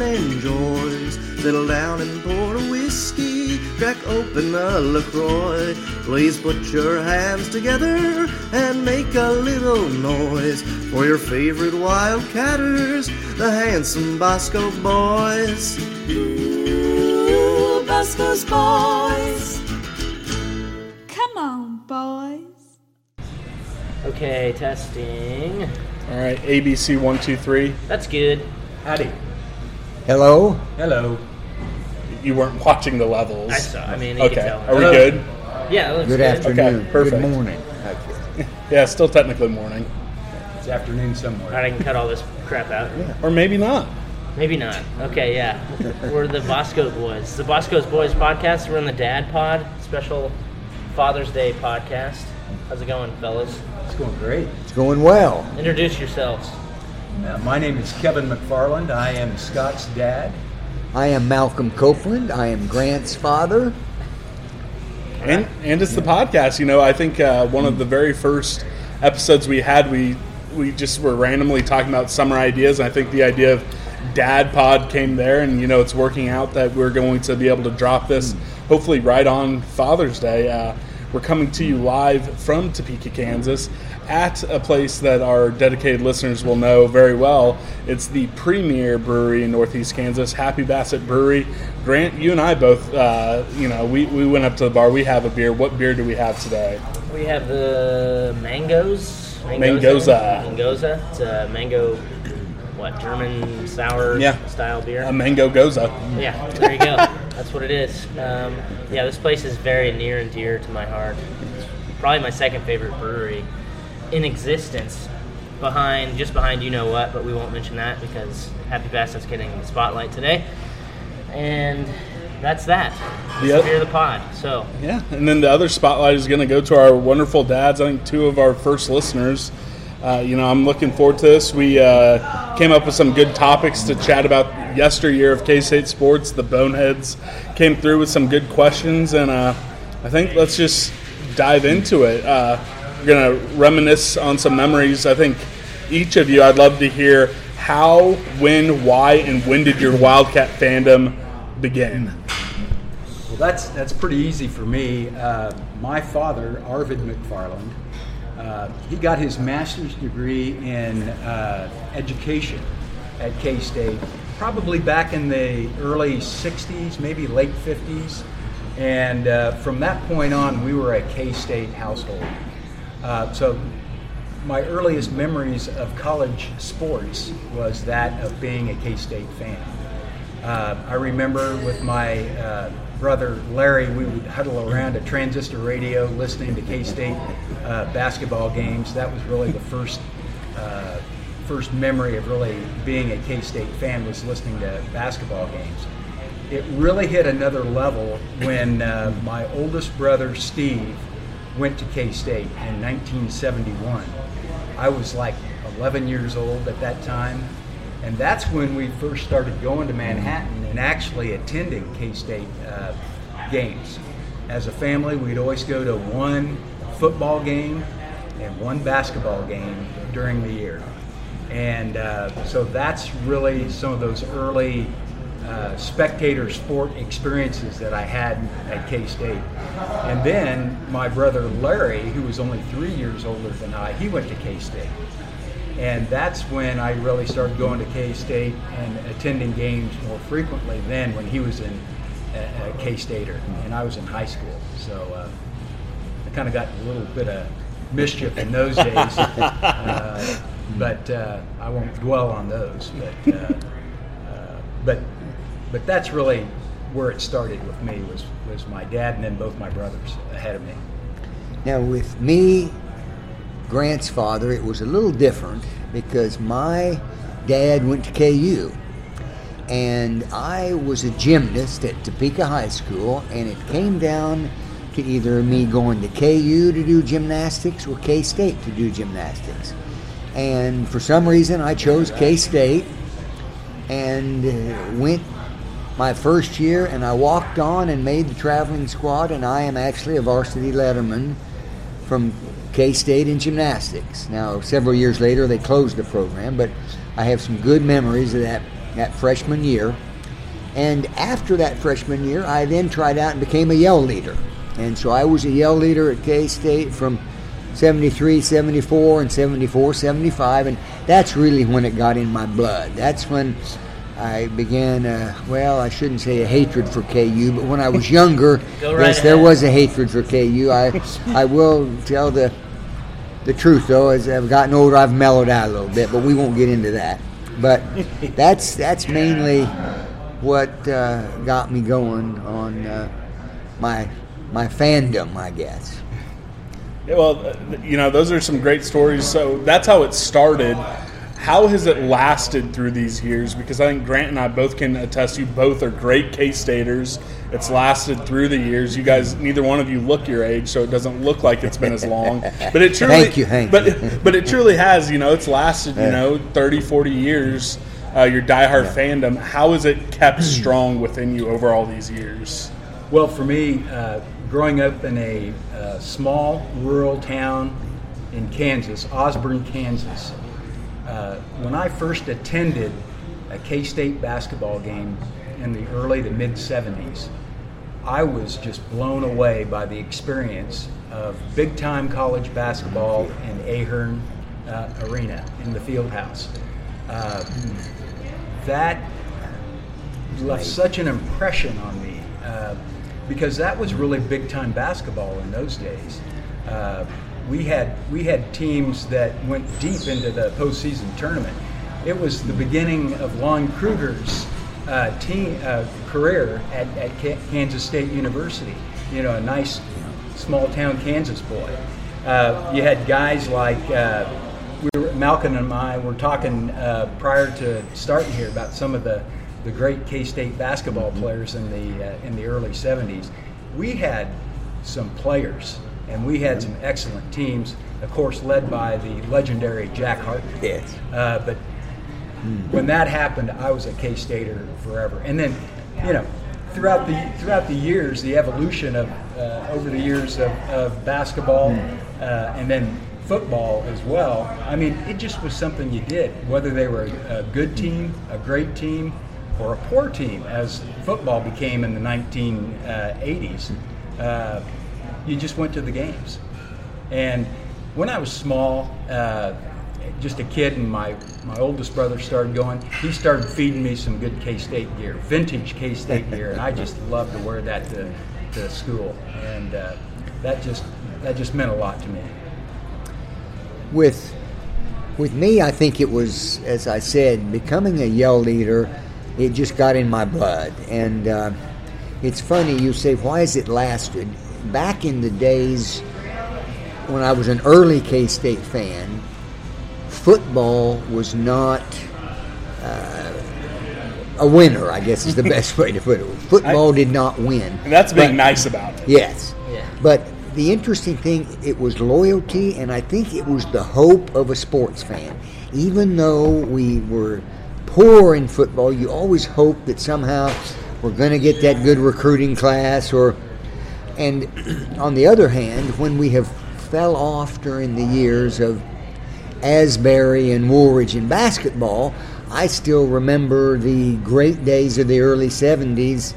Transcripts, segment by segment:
K-State fan enjoys. Settle down and pour a whiskey, crack open a LaCroix. Please put your hands together and make a little noise for your favorite Wildcatters, the handsome Bosco boys. Ooh, Bosco's boys. Come on, boys. Okay, testing. All right, ABC one two three. That's good. Howdy. Hello? Hello. You weren't watching the levels. I saw. I mean, you Okay, can tell. are we Hello. good? Yeah, it looks Good good. afternoon. Okay, perfect. Good morning. Okay. Yeah, still technically morning, It's afternoon somewhere. Alright, I can cut all this crap out. or maybe not. Maybe not. Okay, yeah. We're the Bosco Boys. The Bosco's Boys podcast. We're in the Dad Pod, special Father's Day podcast. How's it going, fellas? It's going great. It's going well. Introduce yourselves. Uh, my name is Kevin McFarland. I am Scott's dad. I am Malcolm Copeland. I am Grant's father. And and it's the podcast. You know, I think uh, one of the very first episodes we had, we we just were randomly talking about summer ideas. And I think the idea of Dad Pod came there, and you know, it's working out that we're going to be able to drop this hopefully right on Father's Day. Uh, we're coming to you live from Topeka, Kansas, at a place that our dedicated listeners will know very well. It's the premier brewery in Northeast Kansas, Happy Basset Brewery. Grant, you and I both, uh, you know, we, we went up to the bar. We have a beer. What beer do we have today? We have the mangoes. Mangoza. Mangoza. It's a mango, what, German sour Yeah. style beer? A mango goza. Yeah, there you go. That's what it is. Um, yeah, this place is very near and dear to my heart. It's probably my second favorite brewery in existence, behind just behind you know what, but we won't mention that because Happy Basset's getting the spotlight today. And that's that. Yep. of the pod. So Yeah, and then the other spotlight is going to go to our wonderful dads. I think two of our first listeners. Uh, you know, I'm looking forward to this. We uh, came up with some good topics to chat about yesteryear of K-State sports. The Boneheads came through with some good questions, and uh, I think let's just dive into it. Going to reminisce on some memories. I think each of you, I'd love to hear how, when, why, and when did your Wildcat fandom begin? Well, that's that's pretty easy for me. Uh, my father, Arvid McFarland, uh, he got his master's degree in uh, education at K State, probably back in the early '60s, maybe late '50s. And uh, from that point on, we were a K State household. Uh, so my earliest memories of college sports was that of being a K State fan. Uh, I remember with my uh, brother Larry, we would huddle around a transistor radio listening to K State uh, basketball games. That was really the first. Uh, First memory of really being a K State fan was listening to basketball games. It really hit another level when uh, my oldest brother Steve went to K State in 1971. I was like 11 years old at that time, and that's when we first started going to Manhattan and actually attending K State uh, games. As a family, we'd always go to one football game and one basketball game during the year. And uh, so that's really some of those early uh, spectator sport experiences that I had at K State. And then my brother Larry, who was only three years older than I, he went to K State. And that's when I really started going to K State and attending games more frequently than when he was in uh, K Stater and I was in high school. So uh, I kind of got a little bit of mischief in those days. uh, but uh, I won't dwell on those. But, uh, uh, but, but that's really where it started with me was, was my dad and then both my brothers ahead of me. Now, with me, Grant's father, it was a little different because my dad went to KU. And I was a gymnast at Topeka High School, and it came down to either me going to KU to do gymnastics or K State to do gymnastics. And for some reason, I chose K State and uh, went my first year, and I walked on and made the traveling squad, and I am actually a varsity letterman from K State in gymnastics. Now, several years later, they closed the program, but I have some good memories of that, that freshman year. And after that freshman year, I then tried out and became a yell leader. And so I was a yell leader at K State from 73, 74, and 74, 75. And that's really when it got in my blood. That's when I began, uh, well, I shouldn't say a hatred for KU, but when I was younger, right yes, there was a hatred for KU. I, I will tell the, the truth, though, as I've gotten older, I've mellowed out a little bit, but we won't get into that. But that's, that's mainly what uh, got me going on uh, my, my fandom, I guess. Yeah, well, uh, you know, those are some great stories. So that's how it started. How has it lasted through these years? Because I think Grant and I both can attest. You both are great K Staters. It's lasted through the years. You guys, neither one of you look your age, so it doesn't look like it's been as long. But it truly, Thank you, Hank. But but it truly has. You know, it's lasted. You know, 30, 40 years. Uh, your diehard fandom. How has it kept strong within you over all these years? Well, for me, uh, growing up in a uh, small rural town in Kansas, Osborne, Kansas, uh, when I first attended a K State basketball game in the early to mid 70s, I was just blown away by the experience of big time college basketball in Ahearn uh, Arena in the field house. Uh, that left such an impression on me uh, because that was really big time basketball in those days. We had we had teams that went deep into the postseason tournament. It was the beginning of Lon Kruger's uh, team uh, career at, at Ka- Kansas State University. You know, a nice small town Kansas boy. Uh, you had guys like uh, we were, Malcolm and I were talking uh, prior to starting here about some of the, the great K-State basketball players in the uh, in the early '70s. We had some players, and we had some excellent teams. Of course, led by the legendary Jack Hartman. Yes. Uh, but when that happened, I was a K-Stater forever. And then, you know, throughout the throughout the years, the evolution of uh, over the years of, of basketball uh, and then football as well. I mean, it just was something you did, whether they were a, a good team, a great team, or a poor team, as football became in the 1980s. Uh, you just went to the games. And when I was small, uh, just a kid, and my, my oldest brother started going, he started feeding me some good K State gear, vintage K State gear, and I just loved to wear that to, to school. And uh, that just that just meant a lot to me. with with me, I think it was, as I said, becoming a yell leader. It just got in my blood, and uh, it's funny you say, why has it lasted? Back in the days when I was an early K State fan, football was not uh, a winner. I guess is the best way to put it. Football did not win, And that's being But- nice about it. Yes. Yeah. But the interesting thing, it was loyalty, and I think it was the hope of a sports fan. Even though we were poor in football, you always hope that somehow we're going to get that good recruiting class. Or, and on the other hand, when we have fell off during the years of Asbury and Wooldridge in basketball, I still remember the great days of the early 70s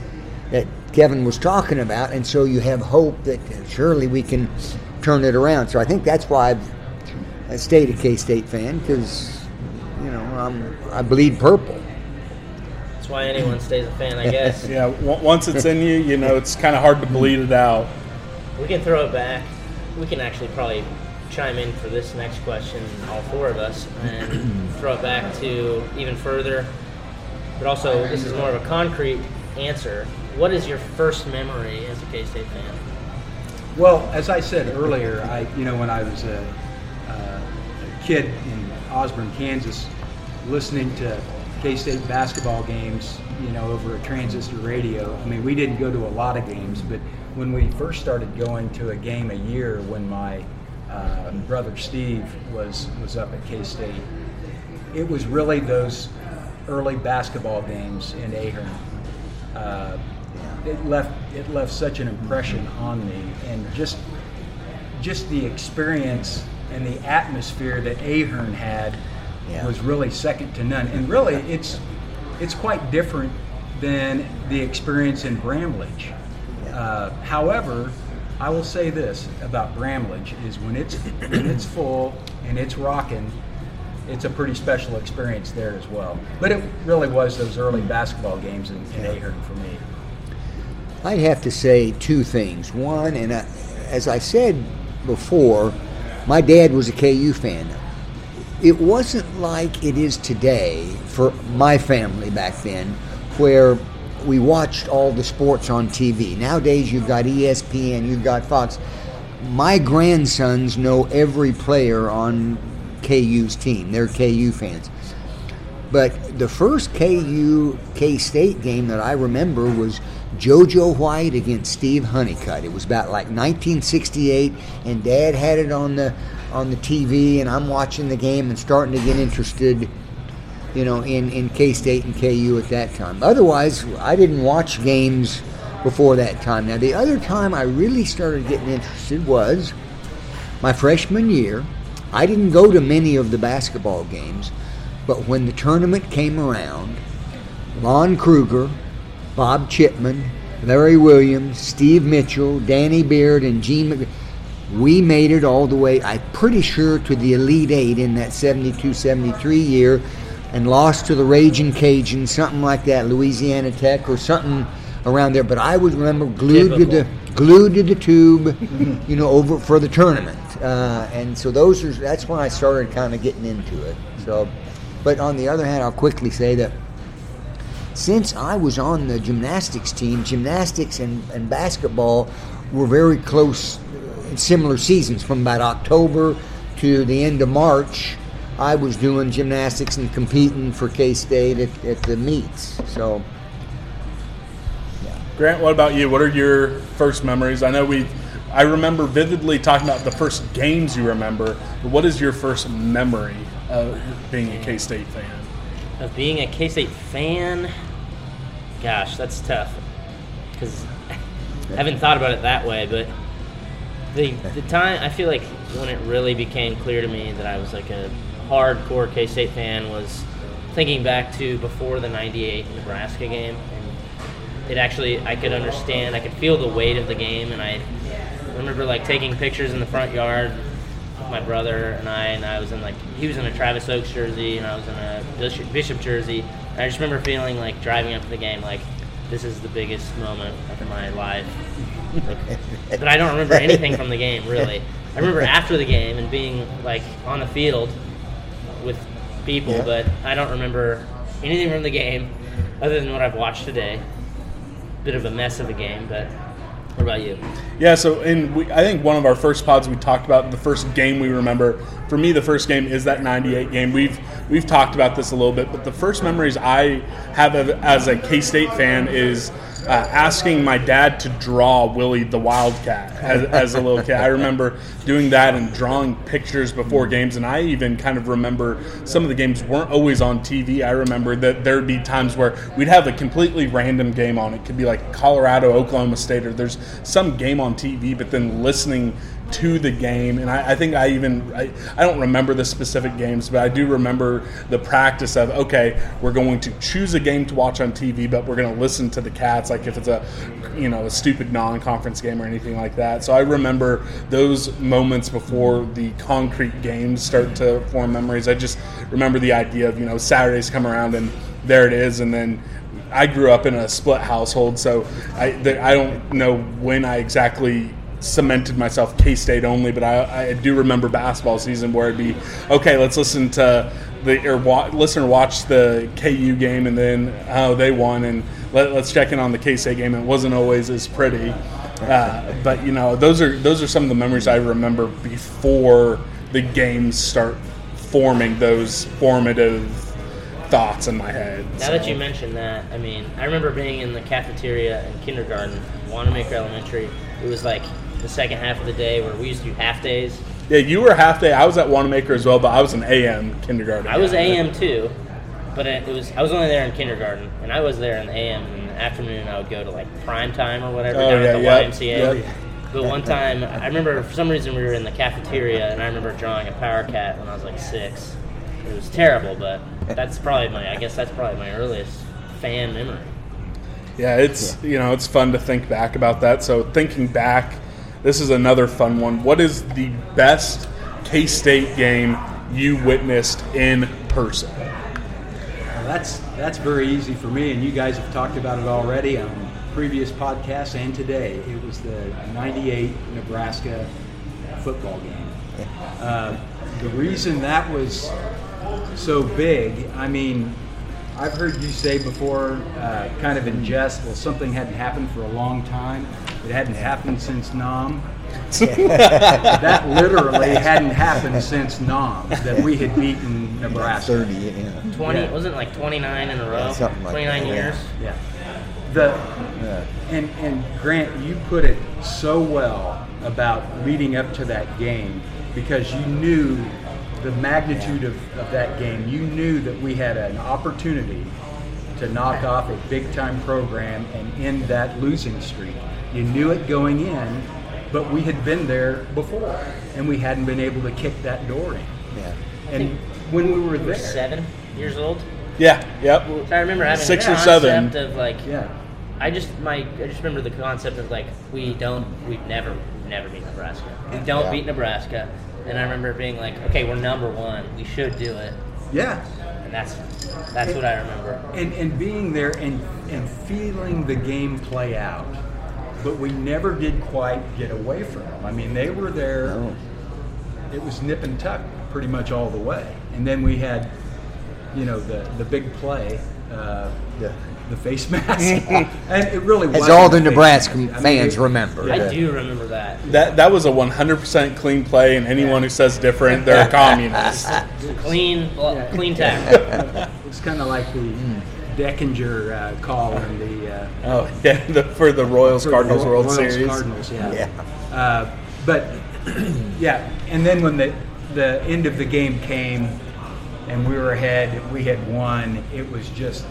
that Kevin was talking about, and so you have hope that surely we can turn it around. So I think that's why I've, stayed a K State fan because, you know, I'm, I bleed purple. That's why anyone stays a fan, I guess. Yeah, w- once it's in you, you know, it's kind of hard to bleed it out. We can throw it back. We can actually probably chime in for this next question, all four of us, and throw it back to even further. But also, this is more of a concrete answer. What is your first memory as a K State fan? Well, as I said earlier, I you know when I was a, uh, a kid in Osborne, Kansas, listening to K-State basketball games, you know, over a transistor radio. I mean, we didn't go to a lot of games, but when we first started going to a game a year, when my uh, brother Steve was was up at K-State, it was really those early basketball games in Ahearn. Uh, it left it left such an impression on me, and just just the experience and the atmosphere that Ahearn had Yeah. was really second to none. And really, it's it's quite different than the experience in Bramlage. Uh, however, I will say this about Bramlage is when it's when it's full and it's rocking, it's a pretty special experience there as well. But it really was those early basketball games in, in Ahearn for me. I'd have to say two things. One, and I, as I said before, my dad was a KU fan. It wasn't like it is today for my family back then, where we watched all the sports on TV. Nowadays, you've got ESPN, you've got Fox. My grandsons know every player on KU's team. They're KU fans. But the first KU K State game that I remember was JoJo White against Steve Honeycutt. It was about like 1968, and Dad had it on the on the TV, and I'm watching the game and starting to get interested, you know, in in K State and KU at that time. Otherwise, I didn't watch games before that time. Now, the other time I really started getting interested was my freshman year. I didn't go to many of the basketball games, but when the tournament came around, Lon Kruger, Bob Chipman, Larry Williams, Steve Mitchell, Danny Beard, and Gene we made it all the way, I'm pretty sure, to the Elite Eight in that 72 73 year and lost to the Raging Cajuns, something like that, Louisiana Tech or something around there. But I would remember glued to the glued to the tube, you know, over for the tournament. Uh, and so those are that's when I started kind of getting into it. So, but on the other hand, I'll quickly say that since I was on the gymnastics team, gymnastics and, and basketball were very close, similar seasons from about October to the end of March. I was doing gymnastics and competing for K State at, at the meets. So, Grant, what about you? What are your first memories? I know we, I remember vividly talking about the first games you remember. But what is your first memory of being a K State fan? Of being a K State fan, gosh, that's tough. Because I haven't thought about it that way, but the the time I feel like when it really became clear to me that I was like a hardcore K State fan was thinking back to before the '98 Nebraska game, and it actually I could understand, I could feel the weight of the game, and I remember like taking pictures in the front yard with my brother and I, and I was in like he was in a Travis Ochs jersey, and I was in a Bishop, jersey. And I just remember feeling like driving up to the game like this is the biggest moment of my life. But I don't remember anything from the game really. I remember after the game and being like on the field with people, Yeah. but I don't remember anything from the game other than what I've watched today. Bit of a mess of a game, but what about you? Yeah, so in we, I think one of our first pods we talked about the first game we remember. For me, the first game is that '98 game. We've we've talked about this a little bit, but the first memories I have of, as a K State fan is uh, asking my dad to draw Willie the Wildcat as, as a little kid. I remember doing that and drawing pictures before games, and I even kind of remember some of the games weren't always on TV. I remember that there'd be times where we'd have a completely random game on. It could be like Colorado, Oklahoma State, or there's some game on TV, but then listening to the game, and I, I think I even I, I don't remember the specific games, but I do remember the practice of okay, we're going to choose a game to watch on TV, but we're going to listen to the cats, like if it's a you know a stupid non-conference game or anything like that. So I remember those moments before the concrete games start to form memories. I just remember the idea of you know Saturdays come around and there it is, and then I grew up in a split household, so I I don't know when I exactly cemented myself K State only, but I, I do remember basketball season where it'd be okay. Let's listen to the or wa- listen or watch the KU game, and then oh they won, and let, us check in on the K State game. It wasn't always as pretty, uh, but you know those are those are some of the memories I remember before the games start forming those formative thoughts in my head. Now so. that you mentioned that, I mean, I remember being in the cafeteria in kindergarten, Wanamaker Elementary. It was like the second half of the day where we used to do half days. Yeah, you were half day. I was at Wanamaker as well, but I was an AM kindergarten. I was. AM too, but it was I was only there in kindergarten, and I was there in the AM. And in the afternoon, I would go to like prime time or whatever Oh, down yeah, at the yep, YMCA. yep. But one time, I remember for some reason we were in the cafeteria, and I remember drawing a power cat when I was like six. It was terrible, but that's probably my I guess that's probably my earliest fan memory. Yeah, it's you know it's fun to think back about that. So thinking back, this is another fun one. What is the best K State game you witnessed in person? That's that's very easy for me, and you guys have talked about it already on previous podcasts and today. It was the '98 Nebraska football game. Uh, the reason that was so big, I mean, I've heard you say before, uh, kind of in jest, well, something hadn't happened for a long time. It hadn't happened since Nam. that literally hadn't happened since Nam, that we had beaten Nebraska. 30, yeah. Twenty Yeah. wasn't it like twenty nine in a row. Something like Twenty nine that, yeah. years. Yeah. The and and Grant, you put it so well about leading up to that game because you knew the magnitude of, of that game. You knew that we had an opportunity to knock off a big time program and end that losing streak. You knew it going in, but we had been there before and we hadn't been able to kick that door in. Yeah. And when we were We were there, seven years old. Yeah, yep. So I remember having Six the or seven. concept of like yeah. I just my I just remember the concept of like we don't we've never never beat Nebraska. We don't Yeah. beat Nebraska. And I remember being like, okay, we're number one. We should do it. Yeah. And that's that's what I remember. and, and being there and, and feeling the game play out. But we never did quite get away from them. I mean, they were there. No. It was nip and tuck pretty much all the way. And then we had, you know, the, the big play, uh, Yeah. the face mask. and it really was. As all the Nebraska fans remember. I Yeah. do remember that. That that was a 100% clean play, and anyone who says different, they're a communist. Clean Yeah. clean tackle. It's kind of like the Denkinger uh, call in the. Uh, Oh yeah, the, for the Royals Cardinals World Royals Series. Cardinals, yeah. Yeah. Uh, but yeah, and then when the the end of the game came, and we were ahead, we had won. It was just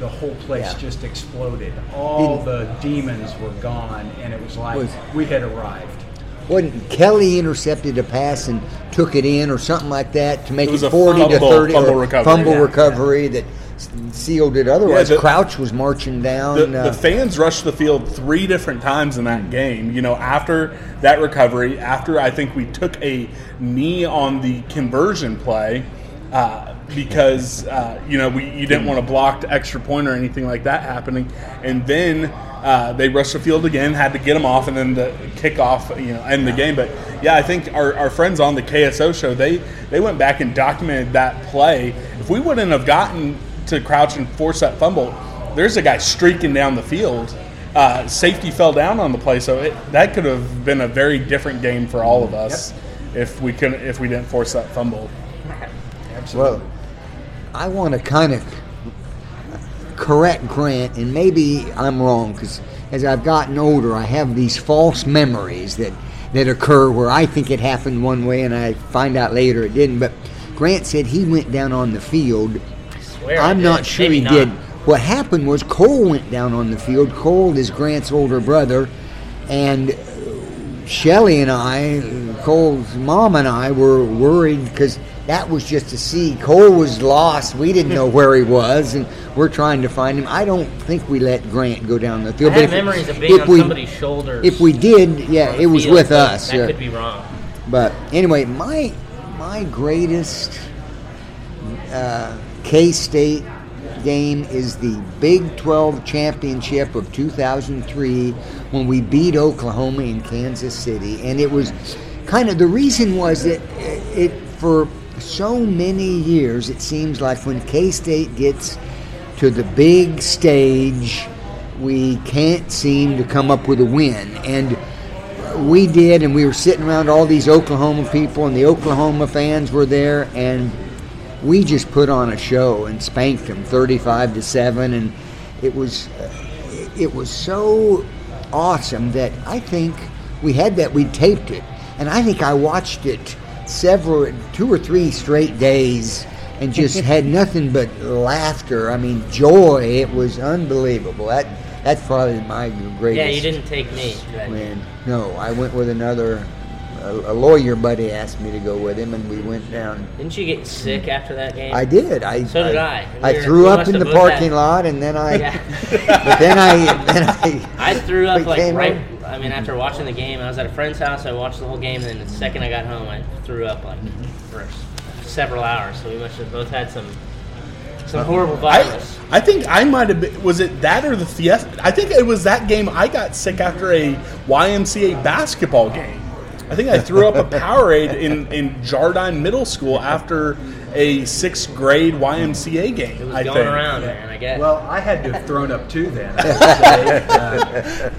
the whole place Yeah. just exploded. All Didn't- the demons were gone, and it was like Was- we had arrived. Wasn't Kelly intercepted a pass and took it in or something like that to make It it, was a 40 to 30 fumble or recovery. fumble Yeah. recovery that s- sealed it. Otherwise, Yeah, the- Crouch was marching down. The, uh, the fans rushed the field three different times in that game. You know, after that recovery, after I think we took a knee on the conversion play uh, because uh, you know we you didn't want to block the extra point or anything like that happening, and then. Uh, they rushed the field again, had to get them off, and then the kickoff, you know, end the game. But yeah, I think our, our friends on the KSO show they they went back and documented that play. If we wouldn't have gotten to crouch and force that fumble, there's a guy streaking down the field. Uh, safety fell down on the play, so it, that could have been a very different game for all of us if we couldn't if we didn't force that fumble. Absolutely. Well, I want to kind of correct Grant, and maybe I'm wrong because as I've gotten older, I have these false memories that that occur where I think it happened one way and I find out later it didn't. But Grant said he went down on the field. Swear I I'm not sure Maybe he not. did. What happened was Cole went down on the field. Cole is Grant's older brother, and Shelly and I, Cole's mom and I, were worried because that was just to see. Cole was lost. We didn't know where he was, and we're trying to find him. I don't think we let Grant go down the I field. have if- memories of being on we- somebody's shoulders. If we did, yeah, it was field, with us. That could be wrong. But anyway, my my greatest uh, K State game is the Big 12 championship of 2003 when we beat Oklahoma in Kansas City, and it was kind of the reason was that it for so many years it seems like when K State gets to the big stage, we can't seem to come up with a win. And we did, and we were sitting around all these Oklahoma people, and the Oklahoma fans were there, and we just put on a show and spanked them, thirty-five to seven, and it was uh, it was so awesome that I think we had that we taped it, and I think I watched it several, two or three straight days. And just had nothing but laughter. I mean, joy. It was unbelievable. That that's probably my greatest. Yeah, you didn't take me. When no, I went with another. A, a lawyer buddy asked me to go with him, and we went down. Didn't you get sick after that game? I did. I So did I. I, We were- threw up in the parking had- lot, and then I. Yeah. but then I then I. I threw up like right. home. I mean, after watching the game, I was at a friend's house. I watched the whole game, and then the second I got home, I threw up like mm-hmm. for several hours. So we must have both had some some uh, horrible I, virus. I think I might have been. Was it that or the Fiesta? I think it was that game. I got sick after a YMCA basketball game. I think I threw up a Powerade in in Jardine Middle School after a sixth grade YMCA game. It was I going think. around, man. I guess. Well, I had to have thrown up too then. I would say, uh,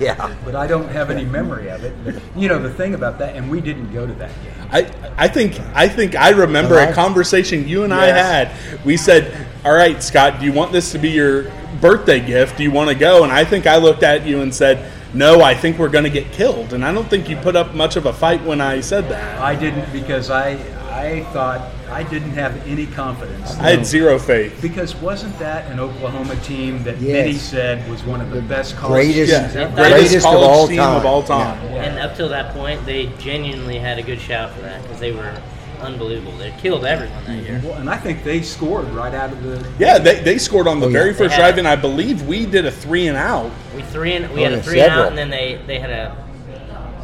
Yeah. but I don't have any memory of it. But, you know, the thing about that, and we didn't go to that game. I, I think I think I remember Well, I- a conversation you and I had. We said, "All right, Scott, do you want this to be your birthday gift? Do you want to go?" And I think I looked at you and said, "No, I think we're going to get killed." And I don't think you put up much of a fight when I said that. I didn't because I I thought I didn't have any confidence. I had zero faith. Because wasn't that an Oklahoma team that Yes. many said was one of the best college greatest- teams Yeah, ever? Greatest greatest, of college all team time. of all time. Yeah. and up till that point, they genuinely had a good shout for that because they were unbelievable. They killed everyone that year. Well, and I think they scored right out of the. Yeah, they, they scored on the Oh, very They first drive, and I believe we did a three and out. We three and we Oh, had a yeah, three and out, and then they they had a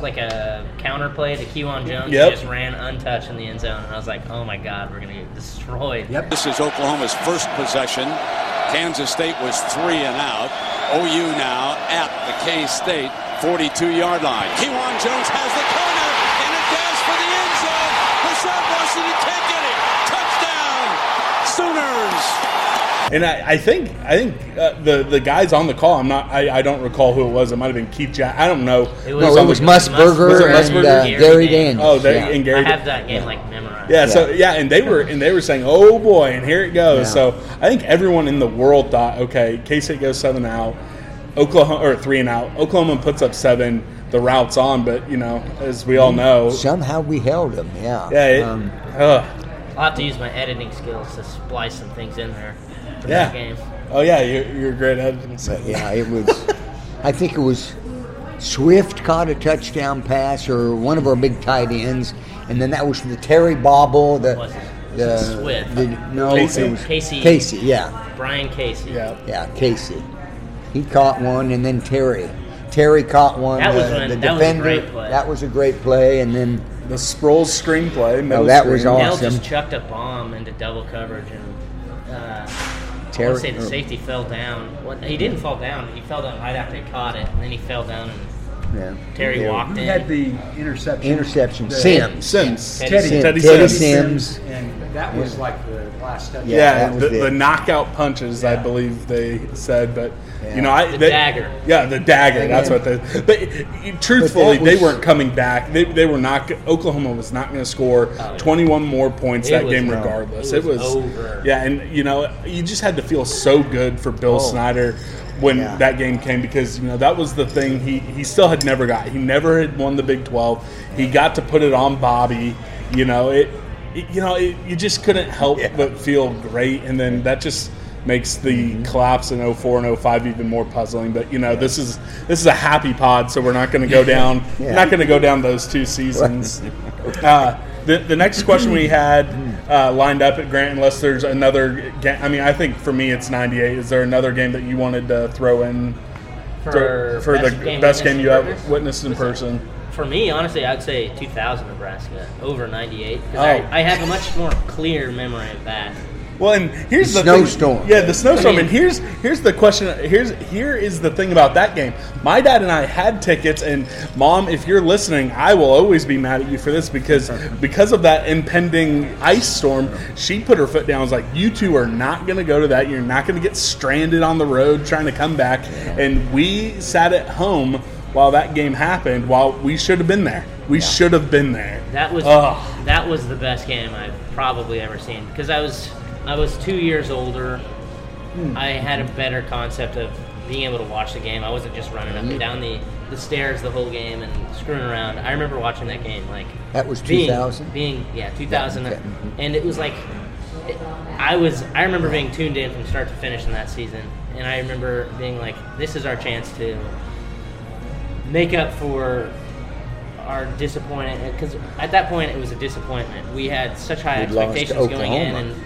like a counter play to Kejuan Jones. Yep. Just ran untouched in the end zone, and I was like, oh my god, we're gonna get destroyed. Yep. This is Oklahoma's first possession. Kansas State was three and out. OU now at the K State 42 yard line. Kejuan Jones has the corner and a dash for the end zone. Hassan Washington can't get it. Touchdown, Sooners. And I, I think I think uh, the the guys on the call. I'm not. I, I don't recall who it was. It might have been Keith Jack. I don't know. It No, was- it was Musburger Was it and uh, Gary Gary Daniels. Daniels. Oh, they yeah. and I Gary. have that game like memorized. Yeah, so yeah, and they were and they were saying, "Oh boy," and here it goes. Yeah. So I think everyone in the world thought, okay, K State goes seven out, Oklahoma or three and out. Oklahoma puts up seven. The route's on, but you know, as we all know, Somehow we held them. Yeah. yeah, it, Um, ugh. I'll have to use my editing skills to splice some things in there for Yeah. that game. oh yeah, you're, you're great at it. But yeah, it was. I think it was Swift caught a touchdown pass, or one of our big tight ends, and then that was the Terry Bobble. The Was it? the, Was it Swift? the no Casey? it was Casey. Casey, yeah, Brian Casey. Yeah, yeah, Casey. He caught one, and then Terry. Terry caught one. That was the, when- the that was a defender. great play. That was a great play, and then the Sproles screenplay. middle Oh, that was screen. awesome. Nell just chucked a bomb into double coverage and uh, I Terry- want to say the safety fell down. Well, he didn't fall down. He fell down right after he caught it, and then he fell down and yeah, Terry Yeah. walked Who in. had the interception? interception. The- Sims. Sims. Teddy Teddy, Sims. Teddy Teddy Sims. Sims. and that was like the last touchdown. Yeah, Yeah, that the, the knockout punches, I believe they said, but Yeah. you know, I The they- dagger. Yeah, the dagger. That's what they. But uh, truthfully, But that they weren't coming back. They, they were not. Oklahoma was not going to score 21 more points that game, no. regardless. It It was was, over. Yeah, and you know, you just had to feel so good for Bill Oh. Snyder when Yeah. that game came because you know that was the thing he he still had never got. He never had won the Big 12. He got to put it on Bobby. You know it. It- you know, it, you just couldn't help Yeah. but feel great, and then that just makes the collapse in 04 and 05 even more puzzling. But you know, this is this is a happy pod, so we're not going to go down Yeah. not going to go down those two seasons. uh, the, the next question we had uh, lined up at Grant, unless there's another game. I mean, I think for me it's 98. Is there another game that you wanted to throw in For, for best the game best game you have witnessed in person? For me, honestly, I'd say 2000 Nebraska over 98 because Oh. I, I have a much more clear memory of that. Well, and here's The the, thing- snowstorm. Yeah, the snowstorm. I mean- and here's here's the question. Here's here is the thing about that game. My dad and I had tickets, and mom, if you're listening, I will always be mad at you for this because because of that impending ice storm. She put her foot down. Was like, you two are not going to go to that. You're not going to get stranded on the road trying to come back. And we sat at home while that game happened. While we should have been there. We should have been there. That was Ugh. that was the best game I've probably ever seen because I was I was two years older. Hmm. I had a better concept of being able to watch the game. I wasn't just running up and down the, the stairs the whole game and screwing around. I remember watching that game like That was being- 2000? Being yeah, 2000, okay. and it was like it- I was I remember being tuned in from start to finish in that season, and I remember being like, this is our chance to make up for our disappointment because at that point it was a disappointment. We had such high We'd expectations going in, and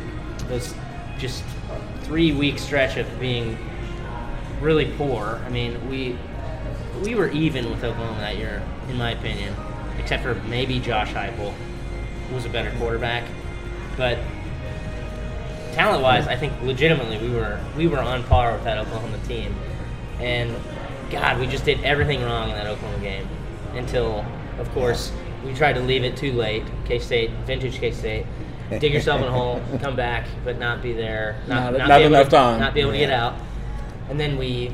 those just three week stretch of being really poor. I mean, we we were even with Oklahoma that year, in my opinion, except for maybe Josh Heupel was a better quarterback, but talent wise, I think legitimately we were we were on par with that Oklahoma team, and God, we just did everything wrong in that Oklahoma game until, of course, we tried to leave it too late. K State, vintage K State. Dig yourself in a hole, come back, but not be there, not, Not- not, not be able enough to, time. not be able to get out, and then we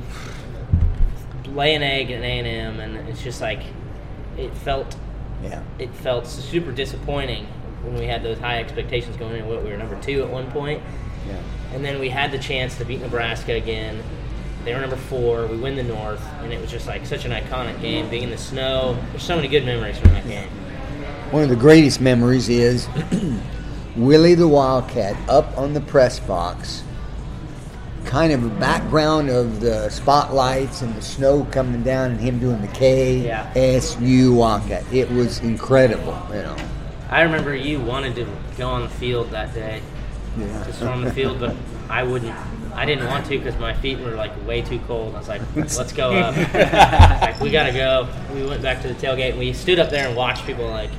lay an egg at A and M, and it's just like it felt Yeah. it felt super disappointing when we had those high expectations going in. What we were number two at one point, Yeah. and then we had the chance to beat Nebraska again. They were number four. We win the North, and it was just like such an iconic game. Being in the snow, there's so many good memories from that game. One of the greatest memories is Willie the Wildcat up on the press box, kind of a background of the spotlights and the snow coming down and him doing the K Yeah. S U Wildcat. It was incredible, you know. I remember you wanted to go on the field that day Yeah. to storm the field, but I wouldn't. I didn't want to because my feet were like way too cold. I was like, "Let's go up." Like, we gotta go. We went back to the tailgate and we stood up there and watched people like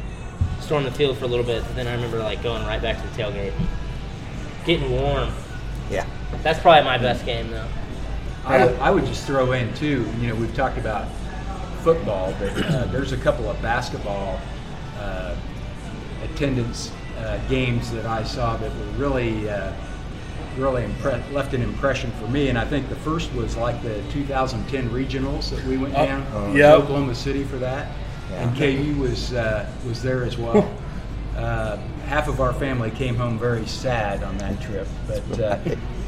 storm the field for a little bit. Then I remember like going right back to the tailgate, getting warm. Yeah. That's probably my best game though. I, would- I would just throw in too. You know, we've talked about football, but uh, there's a couple of basketball uh, attendance uh, games that I saw that were really, uh, really impre- left an impression for me. And I think the first was like the 2010 regionals that we went Oh, down oh. to Yep. Oklahoma City for that, and KU was uh, was there as well. Uh, half of our family came home very sad on that trip, but uh,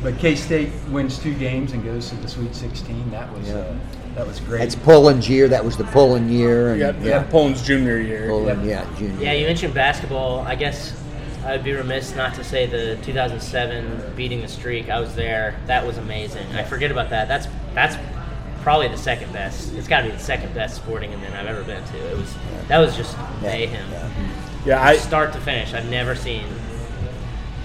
but K State wins two games and goes to the Sweet 16. That was uh, that was great. That's Pullen's year. That was the Pullen year. And, Yep, yeah. yeah. Pullen's junior year. Pullen, yeah, junior. Yeah, you mentioned basketball. I guess I would be remiss not to say the 2007 beating the streak. I was there. That was amazing. I forget about that. That's that's probably the second best. It's got to be the second best sporting event I've ever been to. It was that was just mayhem, Yeah, I, start to finish. I've never seen.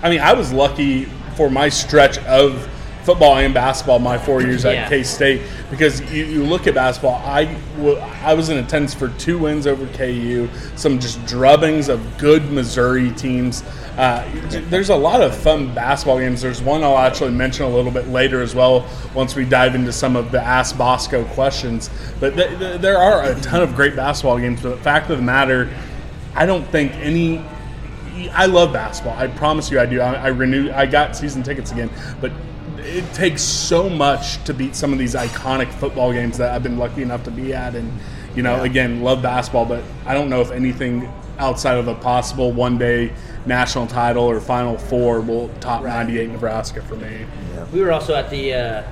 I mean, I was lucky for my stretch of football and basketball my four years at Yeah. K State because you, you look at basketball. I I was in attendance for two wins over KU, some just drubbings of good Missouri teams. Uh, there's a lot of fun basketball games. There's one I'll actually mention a little bit later as well once we dive into some of the Ask Bosco questions. But th- th- there are a ton of great basketball games. But the fact of the matter, I don't think any I love basketball. I promise you, I do. I, I renew. I got season tickets again, but it takes so much to beat some of these iconic football games that I've been lucky enough to be at. And you know, again, love basketball, but I don't know if anything outside of a possible one day national title or Final Four will top '98 Nebraska for me. We were also at the uh,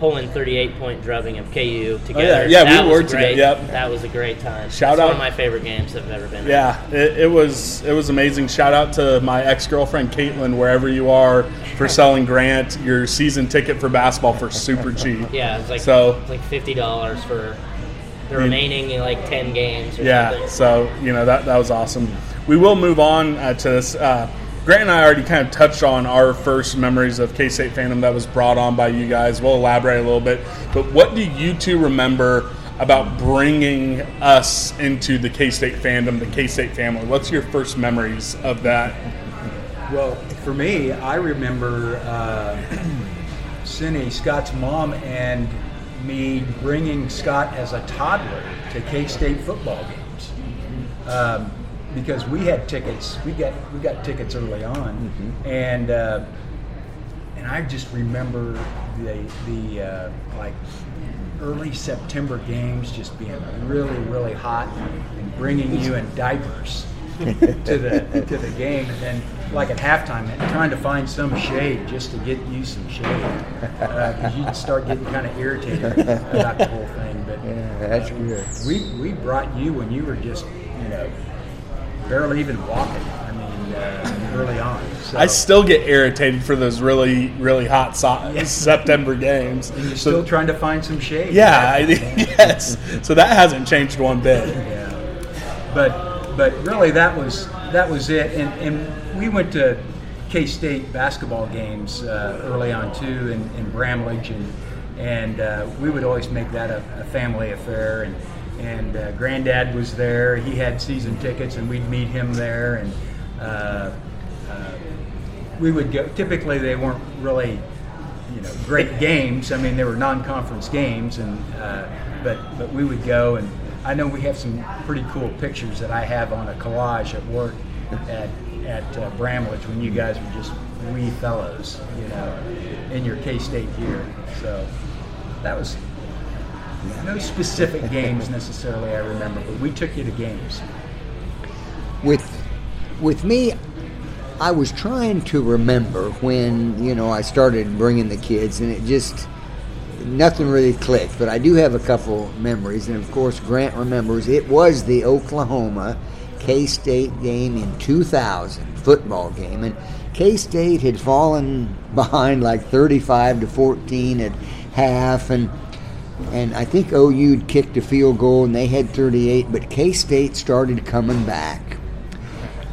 pulling 38 point drubbing of KU together. Oh, yeah. Yeah, we That was were together, yep. That was a great time. Shout It's out- one of my favorite games that I've ever been. at. Yeah, it, it was it was amazing. Shout out to my ex girlfriend Caitlin, wherever you are, for selling Grant your season ticket for basketball for super cheap. Yeah, it's like So- it's like fifty dollars for the remaining like ten games. Or Yeah, something. so you know that that was awesome. We will move on uh, to this. Uh, Grant and I already kind of touched on our first memories of K State fandom that was brought on by you guys. We'll elaborate a little bit, but what do you two remember about bringing us into the K State fandom, the K State family? What's your first memories of that? Well, for me, I remember uh, Cindy, Scott's mom, and me bringing Scott as a toddler to K State football games um, because we had tickets. We got we got tickets early on, and uh, and I just remember the the uh, like early September games just being really really hot and bringing you in diapers to the to the game, and then like at halftime, trying to find some shade just to get you some shade because you'd start getting kind of irritated about the whole thing. But Yeah, that's good. we we brought you when you were just you know barely even walking. I mean, uh, early on. So. I still get irritated for those really really hot so- September games. and you're So- still trying to find some shade. yeah, I, yes. So that hasn't changed one bit. Yeah. But but really that was that was it. And and we went to K State basketball games uh, early on too in, in Bramlage and and uh, we would always make that a, a family affair and and uh, granddad was there he had season tickets and we'd meet him there and uh, uh, we would go typically they weren't really you know great games. I mean, they were non-conference games, and uh, but but we would go, and I know we have some pretty cool pictures that I have on a collage at work at at uh, Bramlage when you guys were just wee fellows, you know, in your K-State gear. So that was no specific games necessarily I remember, but we took you to games. with with me i was trying to remember when you know i started bringing the kids and it just nothing really clicked but i do have a couple memories and of course grant remembers it was the oklahoma k-state game in 2000 football game and k-state had fallen behind like 35 to 14 at half and and I think OU'd kicked a field goal and they had 38, but K State started coming back.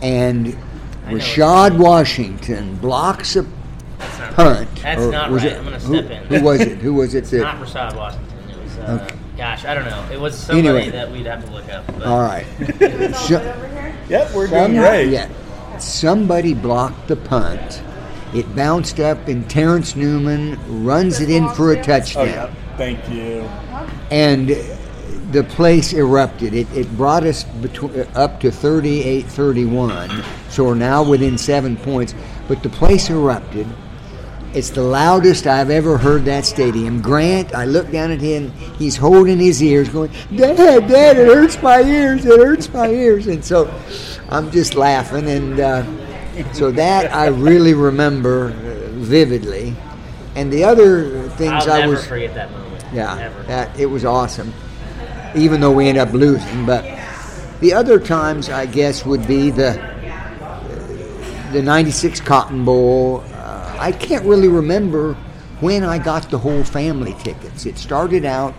And I Rashad Washington blocks a not punt. That's or not right. it- I'm gonna who, in. Who was it? Who was it? That, Not Rashad Washington. It was, uh, Okay. gosh, I don't know. It was somebody Anyway. that we'd have to look up. But all right. So- Yep, we're Some- doing great. Yeah. Somebody blocked the punt. It bounced up, and Terrence Newman runs it in for a Oh touchdown. yeah, thank you. and the place erupted. It, it brought us between, up to 38 31, so we're now within seven points. But the place erupted. It's the loudest I've ever heard that stadium. Grant, I look down at him, he's holding his ears, going, Dad, Dad, it hurts my ears, it hurts my ears. And so I'm just laughing. And uh, so that I really remember uh, vividly. And the other things I'll I was. forget that moment. Yeah, Never. that it was awesome. Even though we ended up losing, but the other times I guess would be the the '96 Cotton Bowl. Uh, I can't really remember when I got the whole family tickets. It started out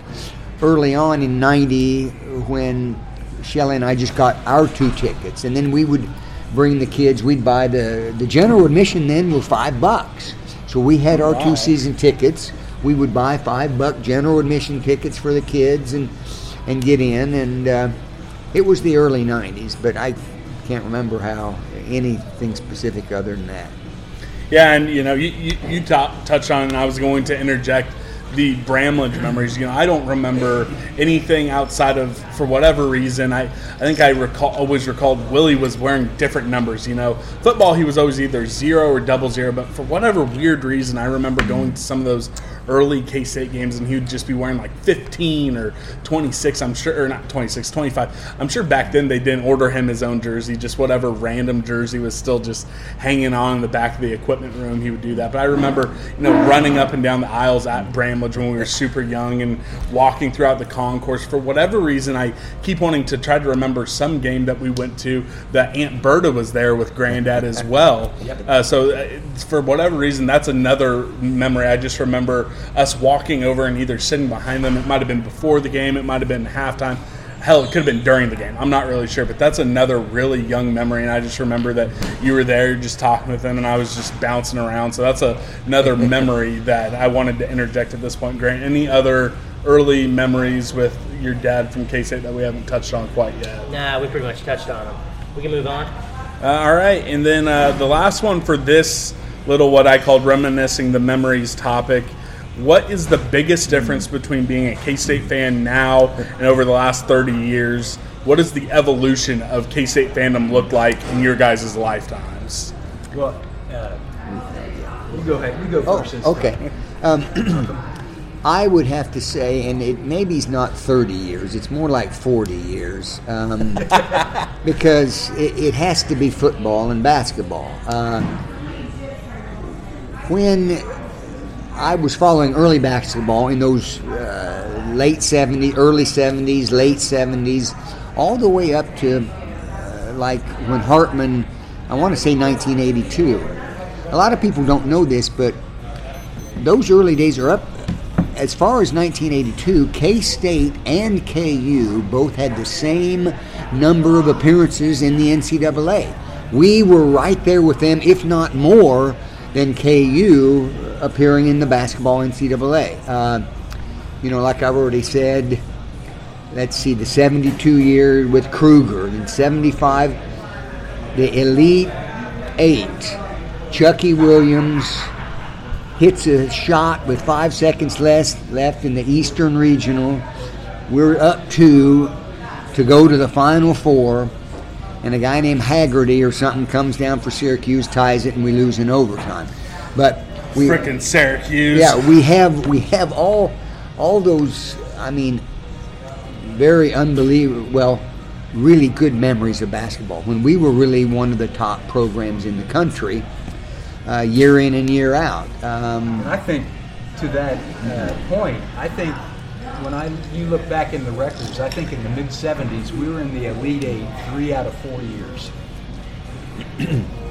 early on in '90 when Shelley and I just got our two tickets, and then we would bring the kids. We'd buy the the general admission then was five bucks, so we had our two season tickets. We would buy five buck general admission tickets for the kids and and get in, and uh, it was the early '90s, but I can't remember how anything specific other than that. Yeah, and you know, you you, you ta- touched on, and I was going to interject the Bramlage memories. You know, I don't remember anything outside of, for whatever reason, I, I think I recall always recalled Willie was wearing different numbers. You know, football he was always either zero or double zero, but for whatever weird reason, I remember going to some of those early K State games, and he would just be wearing like 15 or 26. I'm sure, or not 26, 25. I'm sure back then they didn't order him his own jersey. Just whatever random jersey was still just hanging on in the back of the equipment room, he would do that. But I remember, you know, running up and down the aisles at Bramlage sandwich when we were super young and walking throughout the concourse. For whatever reason, I keep wanting to try to remember some game that we went to that Aunt Berta was there with Granddad as well. Uh, so, uh, for whatever reason, that's another memory. I just remember us walking over and either sitting behind them. It might have been before the game. It might have been halftime. Hell, it could have been during the game. I'm not really sure, but that's another really young memory. And I just remember that you were there, just talking with them, and I was just bouncing around. So that's a, another memory that I wanted to interject at this point. Grant, any other early memories with your dad from K State that we haven't touched on quite yet? Nah, we pretty much touched on them. We can move on. Uh, all right, and then uh, the last one for this little what I called reminiscing the memories topic. What is the biggest difference between being a K State fan now and over the last 30 years? What does the evolution of K State fandom look like in your guys' lifetimes? Well, uh, you go ahead. You go Oh, first. this time. okay. Um, I would have to say, and it maybe it's not 30 years, it's more like 40 years, um, because it, it has to be football and basketball. Uh, when I was following early basketball in those uh, late 70s, early 70s, late 70s, all the way up to uh, like when Hartman, I want to say 1982. A lot of people don't know this, but those early days are up. As far as 1982, K State and KU both had the same number of appearances in the NCAA. We were right there with them, if not more than KU appearing in the basketball NCAA. Uh, you know, like I've already said, let's see, the 72 year with Kruger, and 75, the Elite Eight, Chucky Williams hits a shot with five seconds less left in the Eastern Regional. We're up two to go to the Final Four, and a guy named Haggerty or something comes down for Syracuse, ties it, and we lose in overtime. But we Frickin' Syracuse. yeah, we have we have all all those. I mean, very unbelievable. Well, really good memories of basketball when we were really one of the top programs in the country, uh, year in and year out. Um, And I think to that uh, point, I think when I you look back in the records, I think in the mid '70s we were in the Elite Eight three out of four years.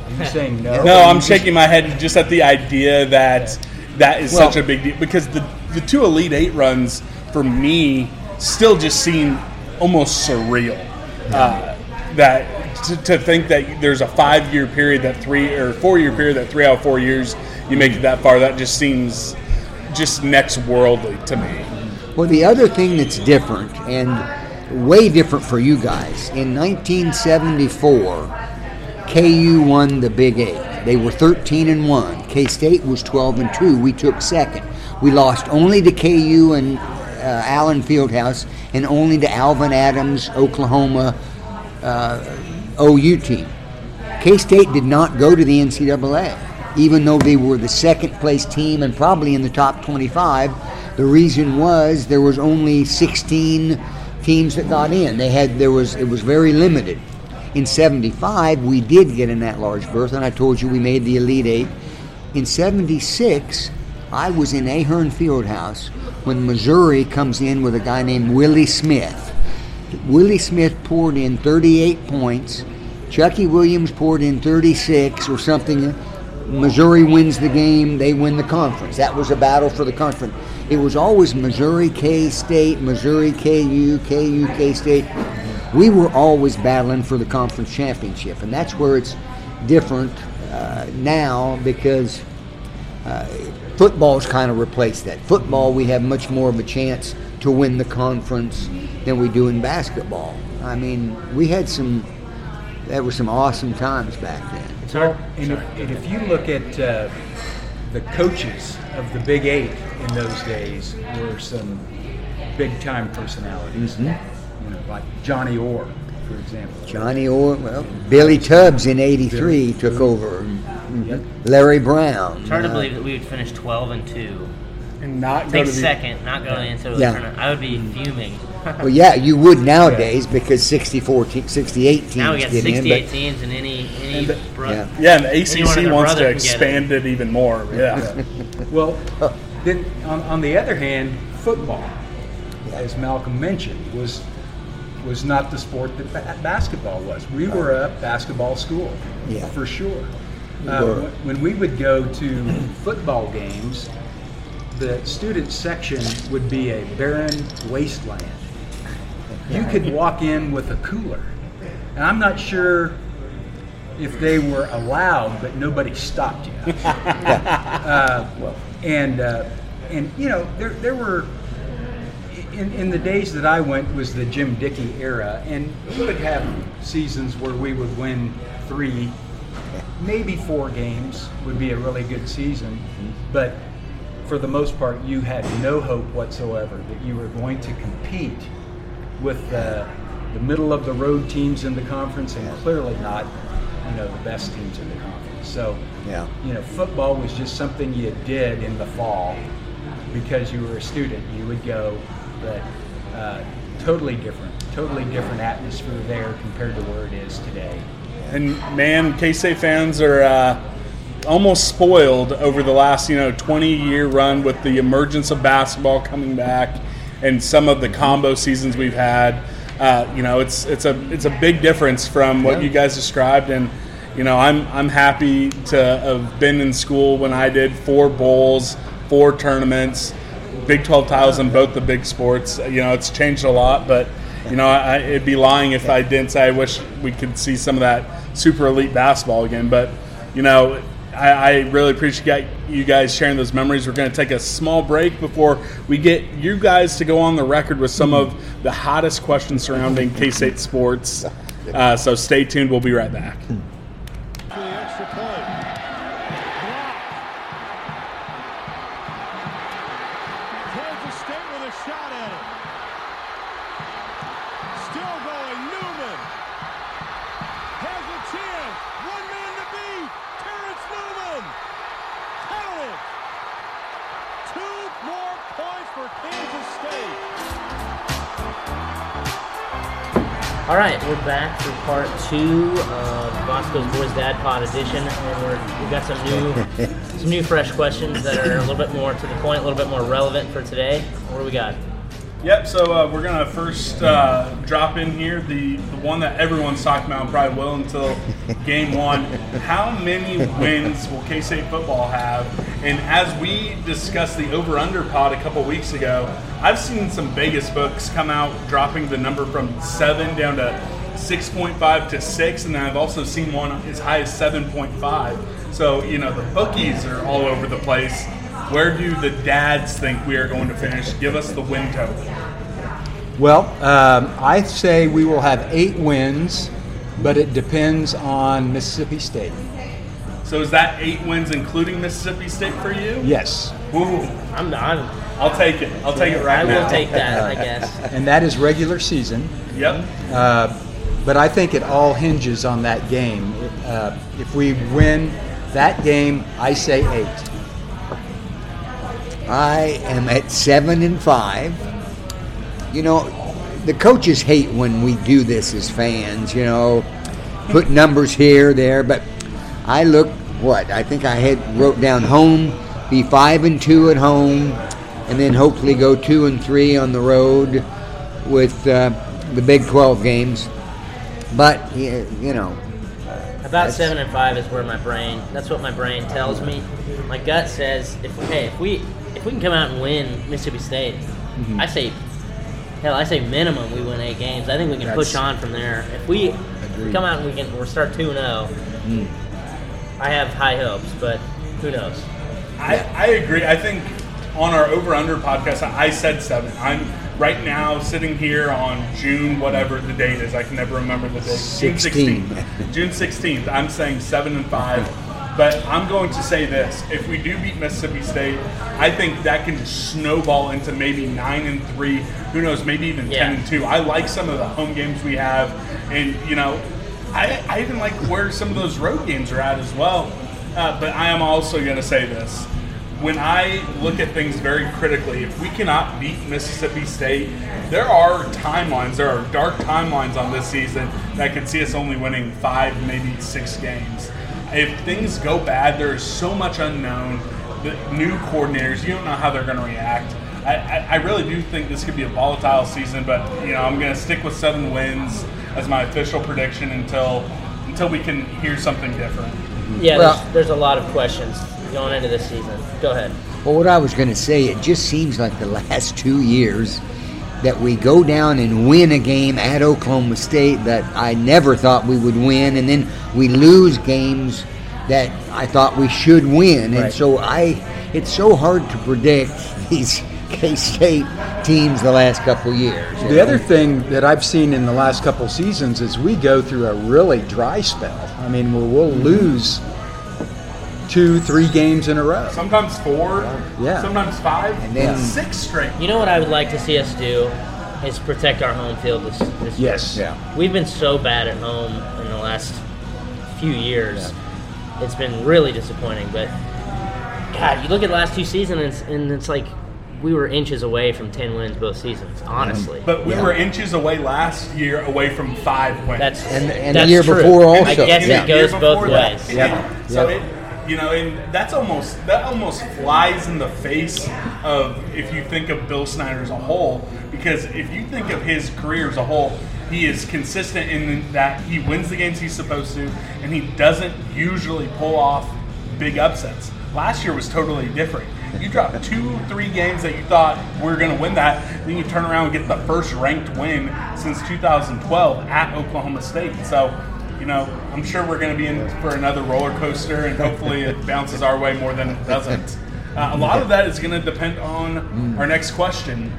Are you saying no? No, I'm shaking my head just at the idea that that is Well- such a big deal because the the two Elite Eight runs for me still just seem almost surreal. Uh, that to, to think that there's a five year period that three or four year period that three out of four years you make it that far that just seems just next worldly to me. Well, the other thing that's different and way different for you guys in 1974, KU won the Big Eight. They were 13 and one. K State was 12 and two. We took second. We lost only to KU and uh, Allen Fieldhouse, and only to Alvan Adams, Oklahoma uh, OU team. K State did not go to the NCAA, even though they were the second place team and probably in the top 25. The reason was there was only 16 teams that got in. They had there was it was very limited. In 75, we did get in that large berth, and I told you we made the Elite Eight. In 76, I was in Ahearn Fieldhouse when Missouri comes in with a guy named Willie Smith. Willie Smith poured in 38 points. Chucky Williams poured in 36 or something. Missouri wins the game. They win the conference. That was a battle for the conference. It was always Missouri K State, Missouri KU, KU K State. We were always battling for the conference championship, and that's where it's different uh, now because uh, football's kind of replaced that. Football, we have much more of a chance to win the conference than we do in basketball. I mean, we had some, that were some awesome times back then. It's hard. And if, and if you look at uh, the coaches of the Big Eight in those days, were some big time personalities. Know, like Johnny Orr, for example. Johnny Orr, well, Billy Tubbs in '83 took over. Yep. Larry Brown. It's hard to uh, believe that we would finish 12 and 2. And not go Take to the second, not going into the Yeah. tournament. I would be fuming. Well, yeah, you would nowadays because 64, te- 68 teams now we got 68 in. But teams and any any And the- bro- yeah. Yeah, and the ACC wants to brother can expand it even more. Yeah. Well, then on, on the other hand, football, as Malcolm mentioned, was was not the sport that ba- basketball was. We were a basketball school, Yeah. for sure. We Uh, when- when we would go to football games, the student section would be a barren wasteland. You could walk in with a cooler, and I'm not sure if they were allowed, but nobody stopped you. uh, and uh, and you know there there were in, in the days that I went was the Jim Dickey era, and we would have seasons where we would win three, maybe four games would be a really good season, but for the most part, you had no hope whatsoever that you were going to compete with the, the middle of the road teams in the conference, and clearly not, you know, the best teams in the conference. So, Yeah. you know, football was just something you did in the fall because you were a student. You would go, but uh, totally different, totally different atmosphere there compared to where it is today. And man, K State fans are uh, almost spoiled over the last you know 20 year run with the emergence of basketball coming back and some of the combo seasons we've had. Uh, you know, it's it's a it's a big difference from what Yeah. you guys described, and you know, I'm I'm happy to have been in school when I did four bowls, four tournaments, Big 12 titles in both the big sports. You know, it's changed a lot, but you know, I, it'd be lying if I didn't say I wish we could see some of that super elite basketball again. But you know, I, I really appreciate you guys sharing those memories. We're going to take a small break before we get you guys to go on the record with some of the hottest questions surrounding K State sports. Uh, so stay tuned. We'll be right back. Two of Bosco's Boys Dad Pod edition, and we're, we've got some new, some new fresh questions that are a little bit more to the point, a little bit more relevant for today. What do we got? Yep. So uh, we're gonna first uh, drop in here the the one that everyone's talking about and probably will until game one. How many wins will K State football have? And as we discussed the over under pod a couple weeks ago, I've seen some Vegas books come out dropping the number from seven down to 6.5 to 6 and then I've also seen one as high as 7.5 so you know the bookies are all over the place. Where do the dads think we are going to finish? Give us the win total. Well, um, I say we will have eight wins, but it depends on Mississippi State. so is that eight wins including Mississippi State for you? Yes. Ooh, I'm I'm I'll take it. I'll take it right I now. I will take that, I guess. And that is regular season. yep. Uh, but I think it all hinges on that game. Uh, if we win that game, I say eight. I am at seven and five. You know, the coaches hate when we do this as fans. You know, put numbers here, there, but I look what I think I had wrote down home, be five and two at home, and then hopefully go two and three on the road with uh, the Big Twelve games. But yeah, you know, About seven and five is where my brain. That's what my brain tells me. My gut says if hey if we if we can come out and win Mississippi State, Mm-hmm. I say hell I say minimum we win eight games. I think we can push on from there. If we, if we come out and we can we start two and zero, Mm. I have high hopes, but who knows? I, I agree. I think on our over under podcast, I I said seven. I'm right now sitting here on June, whatever the date is. I can never remember the date. June 16th. June 16th. I'm saying seven and five. But I'm going to say this: if we do beat Mississippi State, I think that can snowball into maybe nine and three. Who knows? Maybe even Yeah. ten and two. I like some of the home games we have, and you know, I, I even like where some of those road games are at as well. Uh, but I am also going to say this: when I look at things very critically, if we cannot beat Mississippi State, there are timelines, there are dark timelines on this season that could see us only winning five, maybe six games. If things go bad, there is so much unknown. the new coordinators, you don't know how they're going to react. I, I, I really do think this could be a volatile season, but you know I'm going to stick with seven wins as my official prediction until until we can hear something different. Yeah, Well- there's, there's a lot of questions going into this season. Go ahead. Well, what I was going to say, it just seems like the last two years that we go down and win a game at Oklahoma State that I never thought we would win, and then we lose games that I thought we should win. And so I, it's so hard to predict these K-State teams the last couple years. The know? other thing that I've seen in the last couple seasons is we go through a really dry spell. I mean, where we'll mm-hmm. lose two, three games in a row. Sometimes four, Yeah. sometimes five, And then- six straight. You know what I would like to see us do is protect our home field this, this year. Yes. Yeah. We've been so bad at home in the last few years. It's been really disappointing. But God, you look at the last two seasons, and it's, and it's like we were inches away from ten wins both seasons. Mm-hmm. Honestly, But we Yeah. were inches away last year away from five wins. that's And- and the year true. before also. I guess Yeah. it goes both before that. ways. Yep. So Yep. it, you know, and that's almost that almost flies in the face of if you think of Bill Snyder as a whole, because if you think of his career as a whole, he is consistent in that he wins the games he's supposed to, and he doesn't usually pull off big upsets. Last year was totally different. You dropped two, three games that you thought we are going to win that, then you turn around and get the first ranked win since 2012 at Oklahoma State. So know, I'm sure we're going to be in for another roller coaster, and hopefully it bounces our way more than it doesn't. Uh, a lot of that is going to depend on our next question,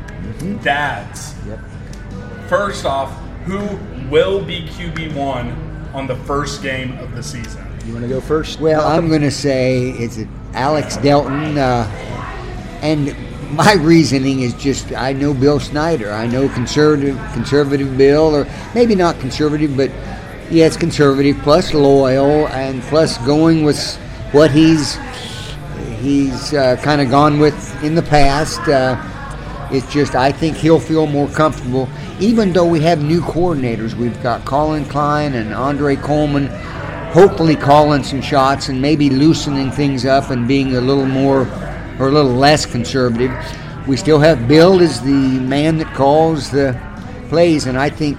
dads. Yep. First off, who will be QB one on the first game of the season? You want to go first? Well, Malcolm? I'm going to say it's Alex Delton, uh, and my reasoning is just I know Bill Snyder. I know conservative, conservative Bill, or maybe not conservative, but yeah, it's conservative plus loyal and plus going with what he's he's uh, kind of gone with in the past. Uh, it's just I think he'll feel more comfortable, even though we have new coordinators. We've got Collin Klein and Andre Coleman, hopefully calling some shots and maybe loosening things up and being a little more or a little less conservative. We still have Bill as the man that calls the plays, and I think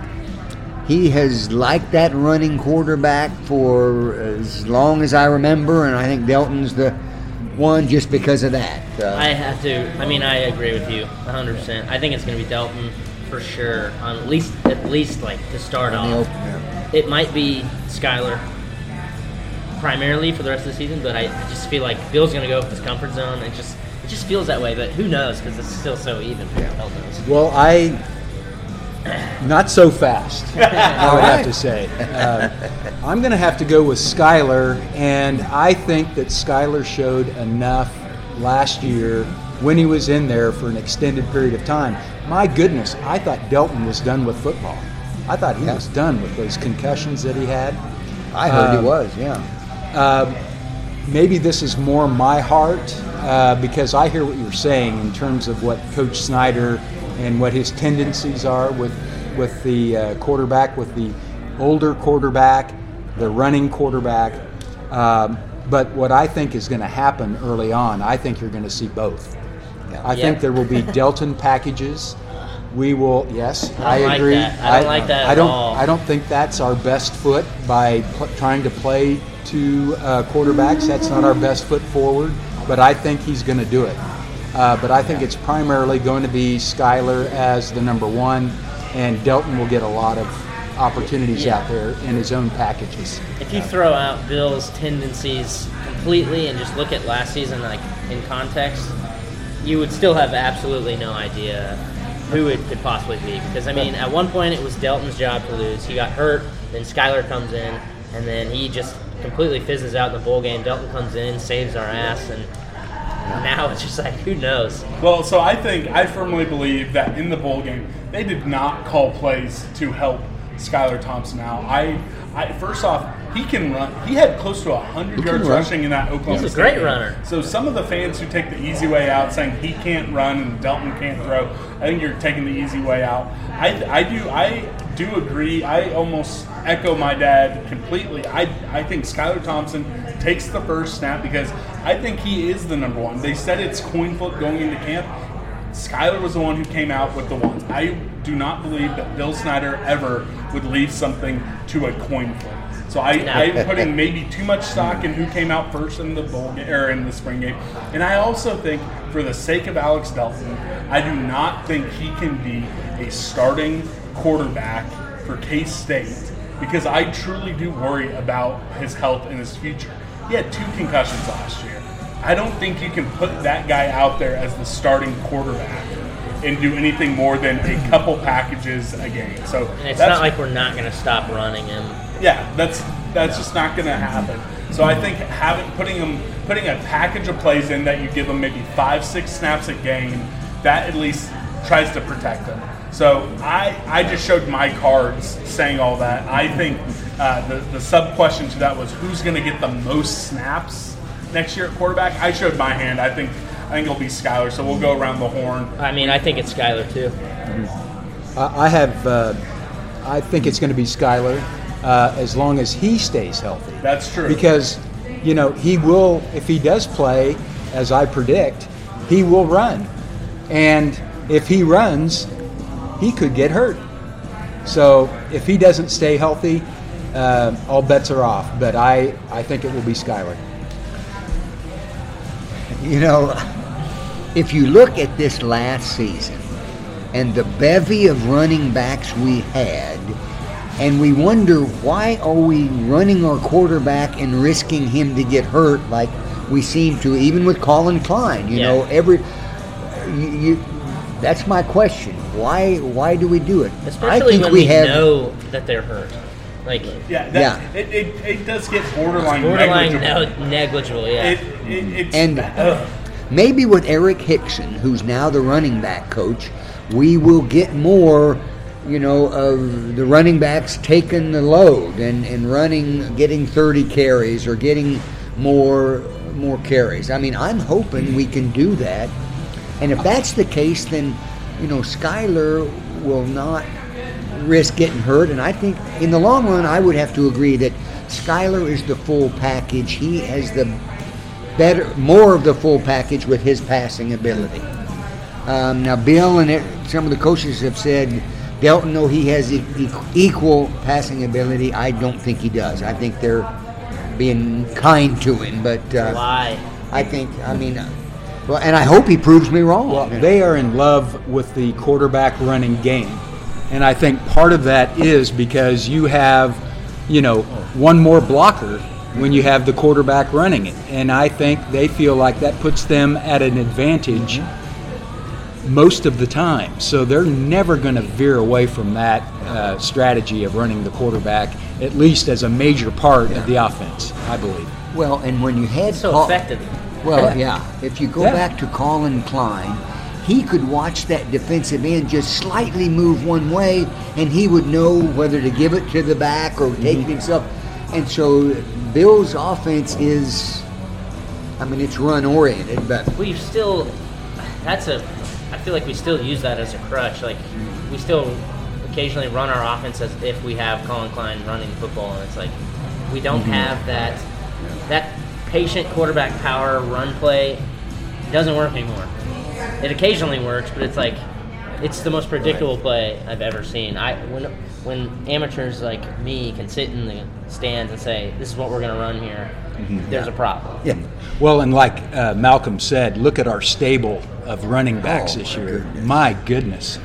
he has liked that running quarterback for as long as I remember, and I think Delton's the one just because of that. Uh, I have to. I mean, I agree with you 100. percent I think it's going to be Delton for sure. On at least, at least like to start off. It might be Skylar primarily for the rest of the season, but I just feel like Bill's going to go with his comfort zone. It just it just feels that way, but who knows because it's still so even. Knows. Well, I not so fast. I would have to say. Uh, I'm going to have to go with Skylar, and I think that Skylar showed enough last year when he was in there for an extended period of time. My goodness, I thought Delton was done with football. I thought he Yeah. was done with those concussions that he had. I heard Um, he was, yeah. Uh, maybe this is more my heart uh, because I hear what you're saying in terms of what Coach Snyder and what his tendencies are with with the uh, quarterback, with the older quarterback, the running quarterback. Um, but what I think is going to happen early on, I think you're going to see both. Yeah. I Yeah. think there will be Delton packages. We will, yes, I I, like agree. that. I don't like that I don't. all. I don't think that's our best foot by pl- trying to play two uh, quarterbacks. That's not our best foot forward. But I think he's going to do it. Uh, but I think it's primarily going to be Skylar as the number one, and Delton will get a lot of opportunities Yeah. out there in his own packages. If you throw out Bill's tendencies completely and just look at last season like in context, you would still have absolutely no idea who it could possibly be. Because I mean, at one point it was Delton's job to lose. He got hurt, then Skylar comes in, and then he just completely fizzes out in the bowl game. Delton comes in, saves our ass, and now it's just like who knows. Well, so I think I firmly believe that in the bowl game they did not call plays to help Skylar Thompson out. I, I first off, he can run. He had close to hundred yards run. rushing in that Oklahoma. He's a great game. runner. So some of the fans who take the easy way out, saying he can't run and Delton can't throw, I think you're taking the easy way out. I, I do I do agree. I almost echo my dad completely. I I think Skylar Thompson takes the first snap because I think he is the number one. They said it's coin flip going into camp. Skylar was the one who came out with the ones. I do not believe that Bill Snyder ever would leave something to a coin flip. So I, No. I'm putting maybe too much stock in who came out first in the bowl ga- or in the spring game, and I also think, for the sake of Alex Delton, I do not think he can be a starting quarterback for K State because I truly do worry about his health and his future. He had two concussions last year. I don't think you can put that guy out there as the starting quarterback and do anything more than a couple packages a game. So And it's not like we're not going to stop running him. yeah, that's that's just not going to happen. So I think having putting them putting a package of plays in that you give him maybe five six snaps a game, that at least tries to protect them. So I I just showed my cards saying all that. I think uh, the the sub question to that was who's going to get the most snaps next year at quarterback. I showed my hand. I think I think it'll be Skylar. So we'll go around the horn. I mean, I think it's Skylar too. I I have, uh, I think it's going to be Skylar uh, as long as he stays healthy. That's true. Because, you know, he will, if he does play, as I predict, he will run. And if he runs, he could get hurt. So if he doesn't stay healthy, uh, all bets are off. But I, I think it will be Skylar. You know, if you look at this last season and the bevy of running backs we had, and we wonder why are we running our quarterback and risking him to get hurt like we seem to, even with Collin Klein. You Yeah. know, every you, you, that's my question. Why why do we do it? I Especially think when we we, have know that they're hurt. Like, Yeah, that, It, it, it does get borderline, borderline negligible. no, negligible, yeah. It, it, it's And ugh. maybe with Eric Hickson, who's now the running back coach, we will get more, you know, of the running backs taking the load and, and running, getting 30 carries or getting more more carries. I mean, I'm hoping we can do that. And if that's the case, then, you know, Skylar will not risk getting hurt. And I think in the long run, I would have to agree that Skylar is the full package. He has the better, more of the full package with his passing ability. Um, now, Bill and it, some of the coaches have said Delton, though he has e- equal passing ability, I don't think he does. I think they're being kind to him, but uh. I think, I mean, uh, well, and I hope he proves me wrong. Well, they are in love with the quarterback running game. And I think part of that is because you have, you know, one more blocker when you have the quarterback running it. And I think they feel like that puts them at an advantage most of the time. So they're never going to veer away from that uh, strategy of running the quarterback, at least as a major part of the offense, I believe. Well, and when you had so Col- effective. Well, yeah. If you go Yeah. back to Collin Klein, he could watch that defensive end just slightly move one way, and he would know whether to give it to the back or take it himself. And so Bill's offense is, I mean, it's run oriented, but We've still, that's a, I feel like we still use that as a crutch. Like, we still occasionally run our offense as if we have Collin Klein running the football, and it's like, we don't Mm-hmm. have that, that patient quarterback power run play doesn't work anymore. It occasionally works, but it's like, it's the most predictable play I've ever seen. I when when amateurs like me can sit in the stands and say, "This is what we're going to run here," there's a problem. yeah. Well, and like uh, Malcolm said, look at our stable of running backs Oh, this my year. goodness. My goodness.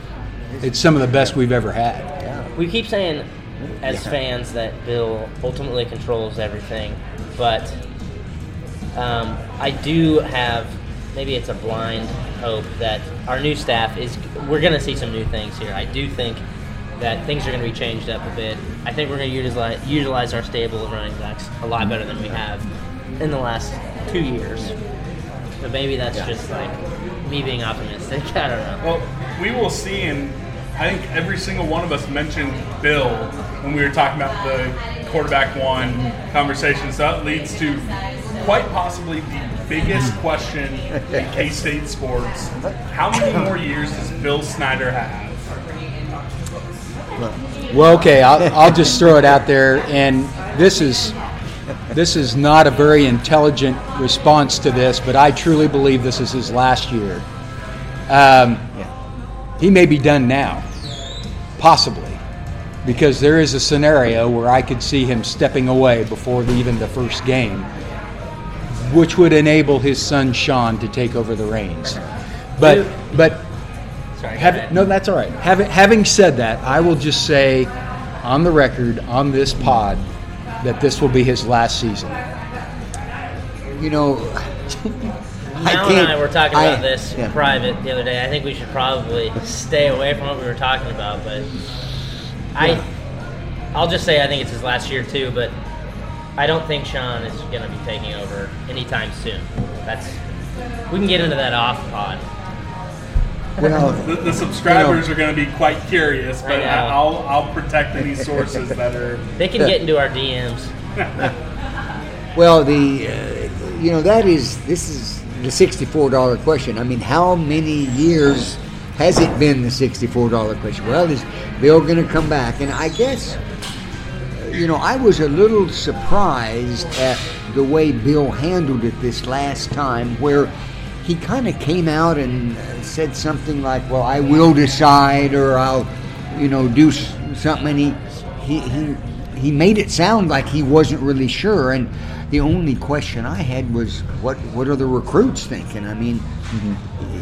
It's some of the best we've ever had. We keep saying, as fans, that Bill ultimately controls everything, but um, I do have maybe it's a blind hope that our new staff is. We're going to see some new things here. I do think that things are going to be changed up a bit. I think we're going to utilize utilize our stable of running backs a lot better than we have in the last two years. But maybe that's just like me being optimistic. I don't know. Well, we will see, and I think every single one of us mentioned Bill when we were talking about the quarterback one conversation. So that leads to quite possibly the biggest question in K State sports. How many more years does Bill Snyder have? Well, okay, I'll, I'll just throw it out there, and this is this is not a very intelligent response to this, but I truly believe this is his last year. Um, he may be done now, possibly, because there is a scenario where I could see him stepping away before the, even the first game, which would enable his son Sean to take over the reins. But but Sorry, have, no, that's all right. Having, having said that, I will just say on the record, on this pod, that this will be his last season. You know, Mel and I were talking I- about this yeah. private the other day. I think we should probably stay away from what we were talking about, but I, I'll just say I think it's his last year too. But I don't think Sean is going to be taking over anytime soon. That's we can get into that off pod. well, The, the subscribers are going to be quite curious, but. I, I'll I'll protect any sources that are. They can get into our DMs. Well, the uh, you know that is this is the sixty-four dollar question. I mean, how many years has it been the sixty-four dollar question? Well, is Bill going to come back? And I guess you know I was a little surprised at the way Bill handled it this last time, where he kind of came out and uh, said something like, "Well, I will decide," or "I'll you know do something." And he he he he made it sound like he wasn't really sure and the only question I had was what what are the recruits thinking? I mean,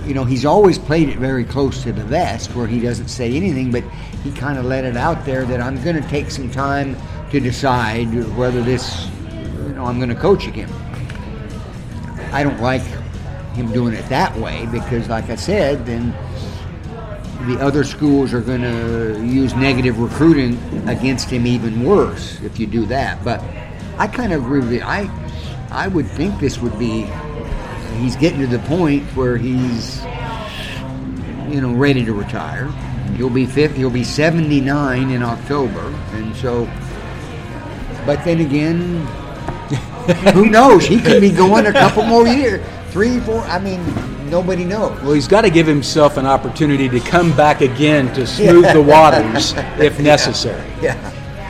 you know, he's always played it very close to the vest where he doesn't say anything, but he kind of let it out there that I'm going to take some time to decide whether this, you know, I'm going to coach again. I don't like him doing it that way because, like I said, then the other schools are going to use negative recruiting against him even worse if you do that. But I kind of agree with you. I I would think this would be he's getting to the point where he's you know ready to retire. He'll be 50, he'll be 79 in October, and so. But then again, who knows? He could be going a couple more years, three, four. I mean, nobody knows. Well, he's got to give himself an opportunity to come back again to smooth the waters if necessary. Yeah.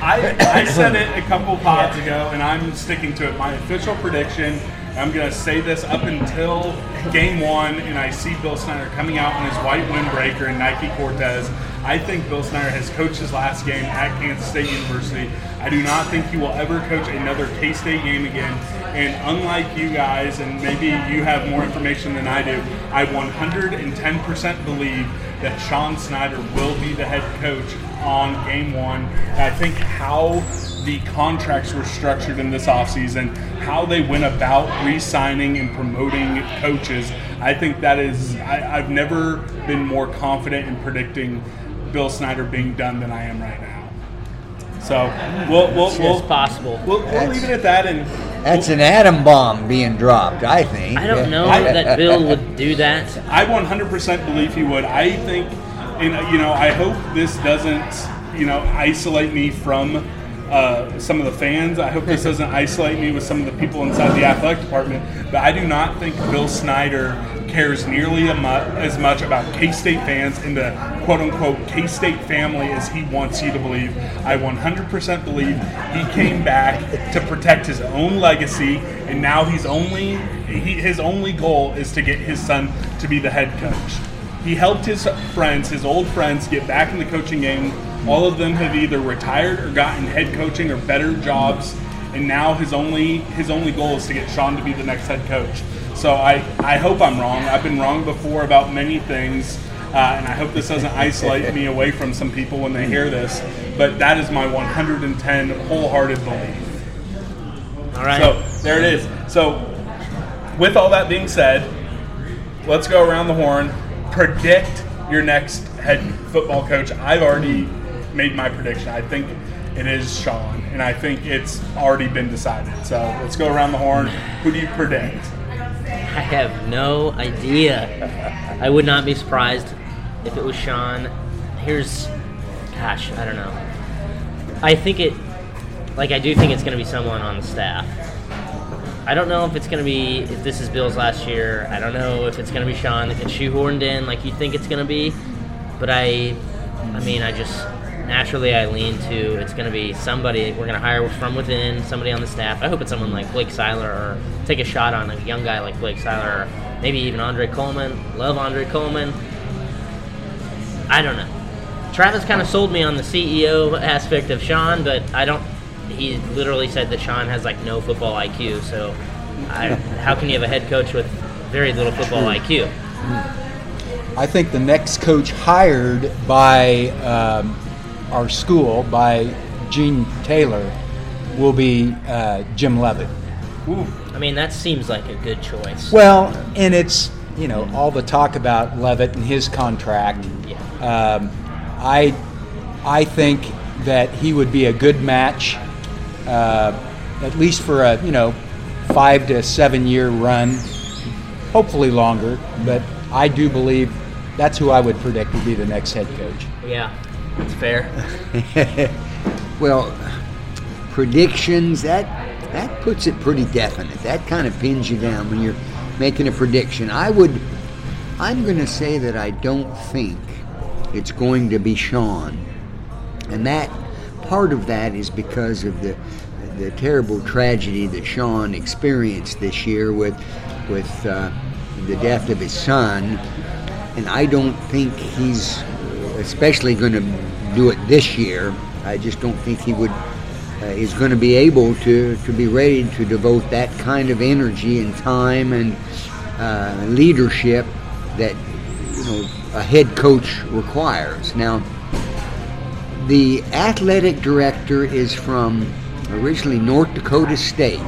I, I said it a couple pods ago, and I'm sticking to it. My official prediction. I'm going to say this up until game one, and I see Bill Snyder coming out on his white windbreaker and Nike Cortez. I think Bill Snyder has coached his last game at Kansas State University. I do not think he will ever coach another K State game again. And unlike you guys, and maybe you have more information than I do, I 110% believe that Sean Snyder will be the head coach on game one. I think how the contracts were structured in this offseason, how they went about re signing and promoting coaches, I think that is, I, I've never been more confident in predicting Bill Snyder being done than I am right now. So we'll, we'll, It's we'll, possible. we'll, we'll leave it at that. And That's an atom bomb being dropped, I think. I don't know I- that Bill would do that. I 100% believe he would. I think, and you know, I hope this doesn't, you know, isolate me from uh, some of the fans. I hope this doesn't isolate me with some of the people inside the athletic department. But I do not think Bill Snyder cares nearly mu- as much about K-State fans and the quote-unquote K-State family as he wants you to believe. I 100% believe he came back to protect his own legacy, and now he's only he, his only goal is to get his son to be the head coach. He helped his friends, his old friends, get back in the coaching game. All of them have either retired or gotten head coaching or better jobs, and now his only his only goal is to get Sean to be the next head coach. So I, I hope I'm wrong. I've been wrong before about many things, uh, and I hope this doesn't isolate me away from some people when they hear this. But that is my 110 wholehearted belief. All right. So there it is. So with all that being said, let's go around the horn. Predict your next head football coach. I've already made my prediction. I think it is Sean, and I think it's already been decided. So let's go around the horn. Who do you predict? I have no idea. I would not be surprised if it was Sean. Here's, gosh, I don't know. I think it, like, I do think it's going to be someone on the staff. I don't know if it's going to be, if this is Bill's last year. I don't know if it's going to be Sean that gets shoehorned in like you think it's going to be. But I, I mean, I just, naturally I lean to it's going to be somebody we're going to hire from within, somebody on the staff. I hope it's someone like Blake Seiler or take a shot on a young guy like Blake Seiler or maybe even Andre Coleman. Love Andre Coleman. I don't know. Travis kind of sold me on the CEO aspect of Sean, but I don't. He literally said that Sean has like no football IQ. So, I, how can you have a head coach with very little football IQ? I think the next coach hired by um, our school, by Gene Taylor, will be uh, Jim Leavitt. I mean, that seems like a good choice. Well, and it's you know all the talk about Leavitt and his contract. Yeah. Um, I I think that he would be a good match, uh, at least for a you know five to seven year run, hopefully longer. But I do believe that's who I would predict would be the next head coach. Yeah, that's fair. Well, predictions that that puts it pretty definite. That kind of pins you down when you're making a prediction. I would I'm going to say that I don't think it's going to be Sean. And that part of that is because of the the terrible tragedy that Sean experienced this year with with uh, the death of his son. And I don't think he's especially going to do it this year. I just don't think he would uh, is going to be able to to be ready to devote that kind of energy and time and uh, leadership that you know a head coach requires. Now, the athletic director is from originally North Dakota State.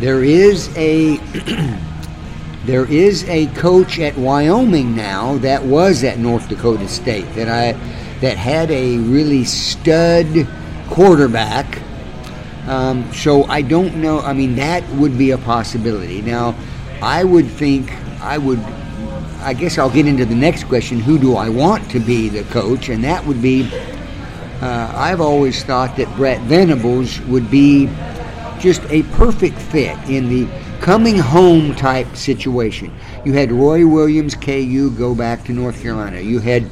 There is a there is a coach at Wyoming now that was at North Dakota State that I that had a really stud quarterback. Um, so I don't know. I mean, that would be a possibility. Now, I would think I would. I guess I'll get into the next question. Who do I want to be the coach? And that would be. Uh, I've always thought that Brent Venables would be just a perfect fit in the coming home type situation. You had Roy Williams, KU, go back to North Carolina. You had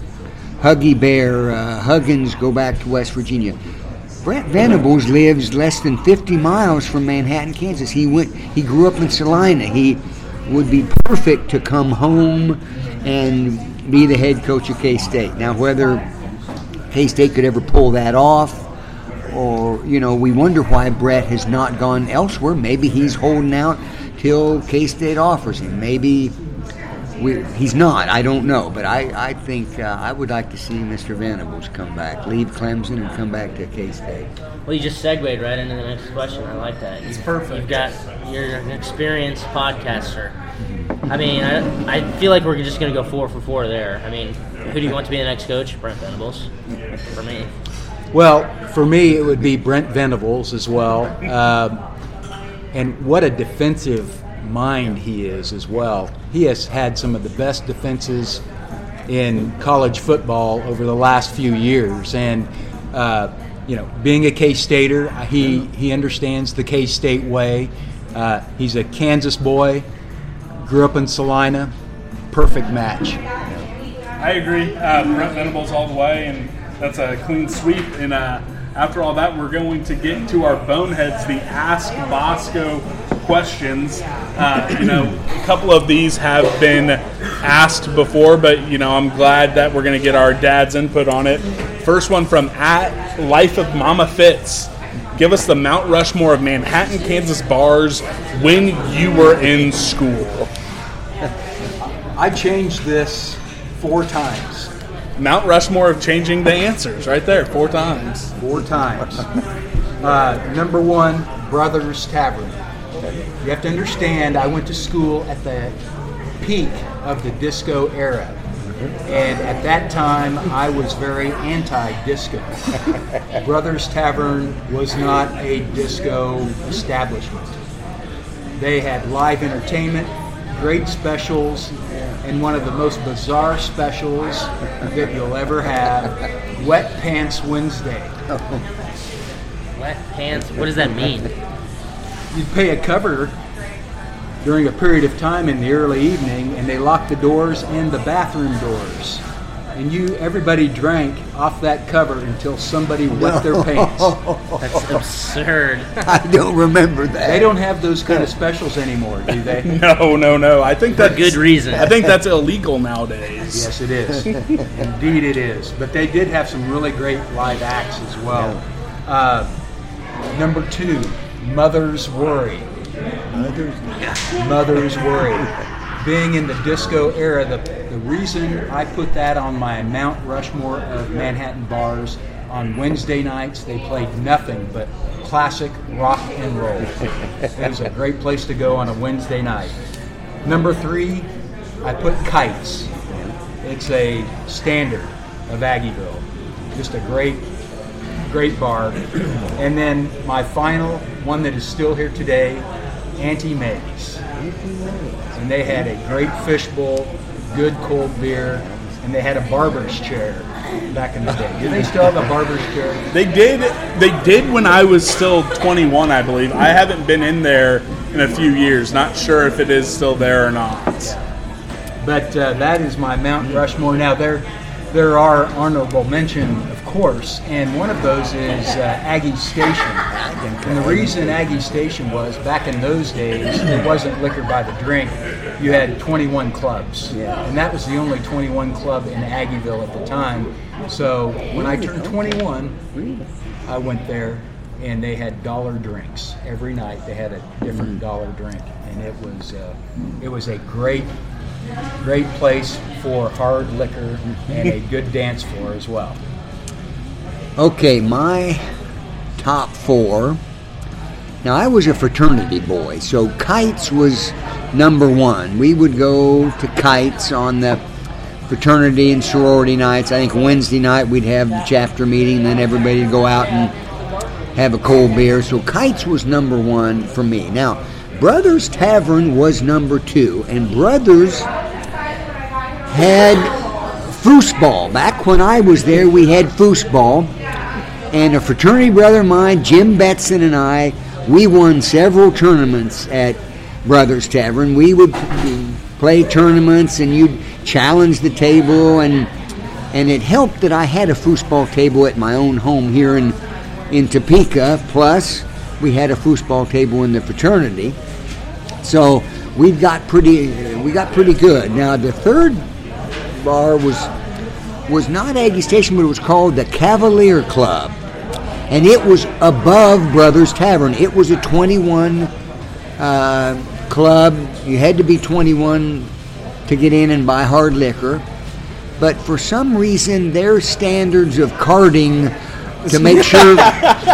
Huggy Bear, uh, Huggins, go back to West Virginia. Brent Venables lives less than 50 miles from Manhattan, Kansas. He went. He grew up in Salina. He would be perfect to come home and be the head coach of K State. Now, whether K State could ever pull that off, or you know, we wonder why Brent has not gone elsewhere. Maybe he's holding out till K State offers him. Maybe we, he's not. I don't know, but I, I think uh, I would like to see Mr. Venables come back, leave Clemson, and come back to K State. Well, you just segued right into the next question. I like that. It's perfect. You've got you're an experienced podcaster. I mean, I, I feel like we're just going to go four for four there. I mean, who do you want to be the next coach? Brent Venables, for me. Well, for me, it would be Brent Venables as well. Um, and what a defensive mind he is as well. He has had some of the best defenses in college football over the last few years. And, uh, you know, being a K Stater, he, he understands the K State way. Uh, he's a Kansas boy, grew up in Salina. Perfect match. I agree. Uh, Brent Venables all the way, and that's a clean sweep. And uh, after all that, we're going to get to our boneheads, the Ask Bosco questions. Uh, you know, a couple of these have been asked before, but you know, I'm glad that we're going to get our dad's input on it. First one from at Life of Mama Fitz. Give us the Mount Rushmore of Manhattan, Kansas bars when you were in school. I changed this four times. Mount Rushmore of changing the answers right there, four times. Four times. Uh, number one, Brothers Tavern. You have to understand, I went to school at the peak of the disco era. And at that time, I was very anti disco. Brothers Tavern was not a disco establishment. They had live entertainment, great specials, and one of the most bizarre specials that you'll ever have Wet Pants Wednesday. Wet pants. What does that mean? You'd pay a cover during a period of time in the early evening, and they lock the doors and the bathroom doors. And you everybody drank off that cover until somebody wet their pants. That's absurd. I don't remember that. They don't have those kind of specials anymore, do they? No, no, no. I think that's good reason. I think that's illegal nowadays. Yes, it is. Indeed, it is. But they did have some really great live acts as well. Uh, number two, Mother's Worry. Others- Mother's Worry. Being in the disco era, the, the reason I put that on my Mount Rushmore of Manhattan bars on Wednesday nights, they played nothing but classic rock and roll. it was a great place to go on a Wednesday night. Number three, I put Kites. It's a standard of Aggieville. Just a great, great bar. And then my final one that is still here today, Auntie Mae's. And they had a great fishbowl, good cold beer, and they had a barber's chair back in the day. Do they still have a barber's chair? They did. They did when I was still 21, I believe. I haven't been in there in a few years. Not sure if it is still there or not. But uh, that is my Mount Rushmore. Now there, there are honorable mention, of course, and one of those is uh, Aggie Station. And the reason Aggie Station was back in those days, it wasn't liquor by the drink. You had 21 clubs, Yeah. and that was the only 21 club in Aggieville at the time. So when I turned 21, I went there, and they had dollar drinks every night. They had a different dollar drink, and it was uh, it was a great great place for hard liquor and a good dance floor as well. Okay, my top four. Now, I was a fraternity boy, so kites was number one. We would go to kites on the fraternity and sorority nights. I think Wednesday night we'd have the chapter meeting, and then everybody would go out and have a cold beer. So kites was number one for me. Now, Brothers Tavern was number two, and Brothers had foosball. Back when I was there, we had foosball, and a fraternity brother of mine, Jim Betson, and I, we won several tournaments at Brothers Tavern. We would play tournaments, and you'd challenge the table, and and it helped that I had a foosball table at my own home here in in Topeka. Plus, we had a foosball table in the fraternity, so we got pretty we got pretty good. Now the third bar was was not Aggie Station, but it was called the Cavalier Club, and it was above Brothers Tavern. It was a 21 uh, club. You had to be 21 to get in and buy hard liquor, but for some reason their standards of carding to make sure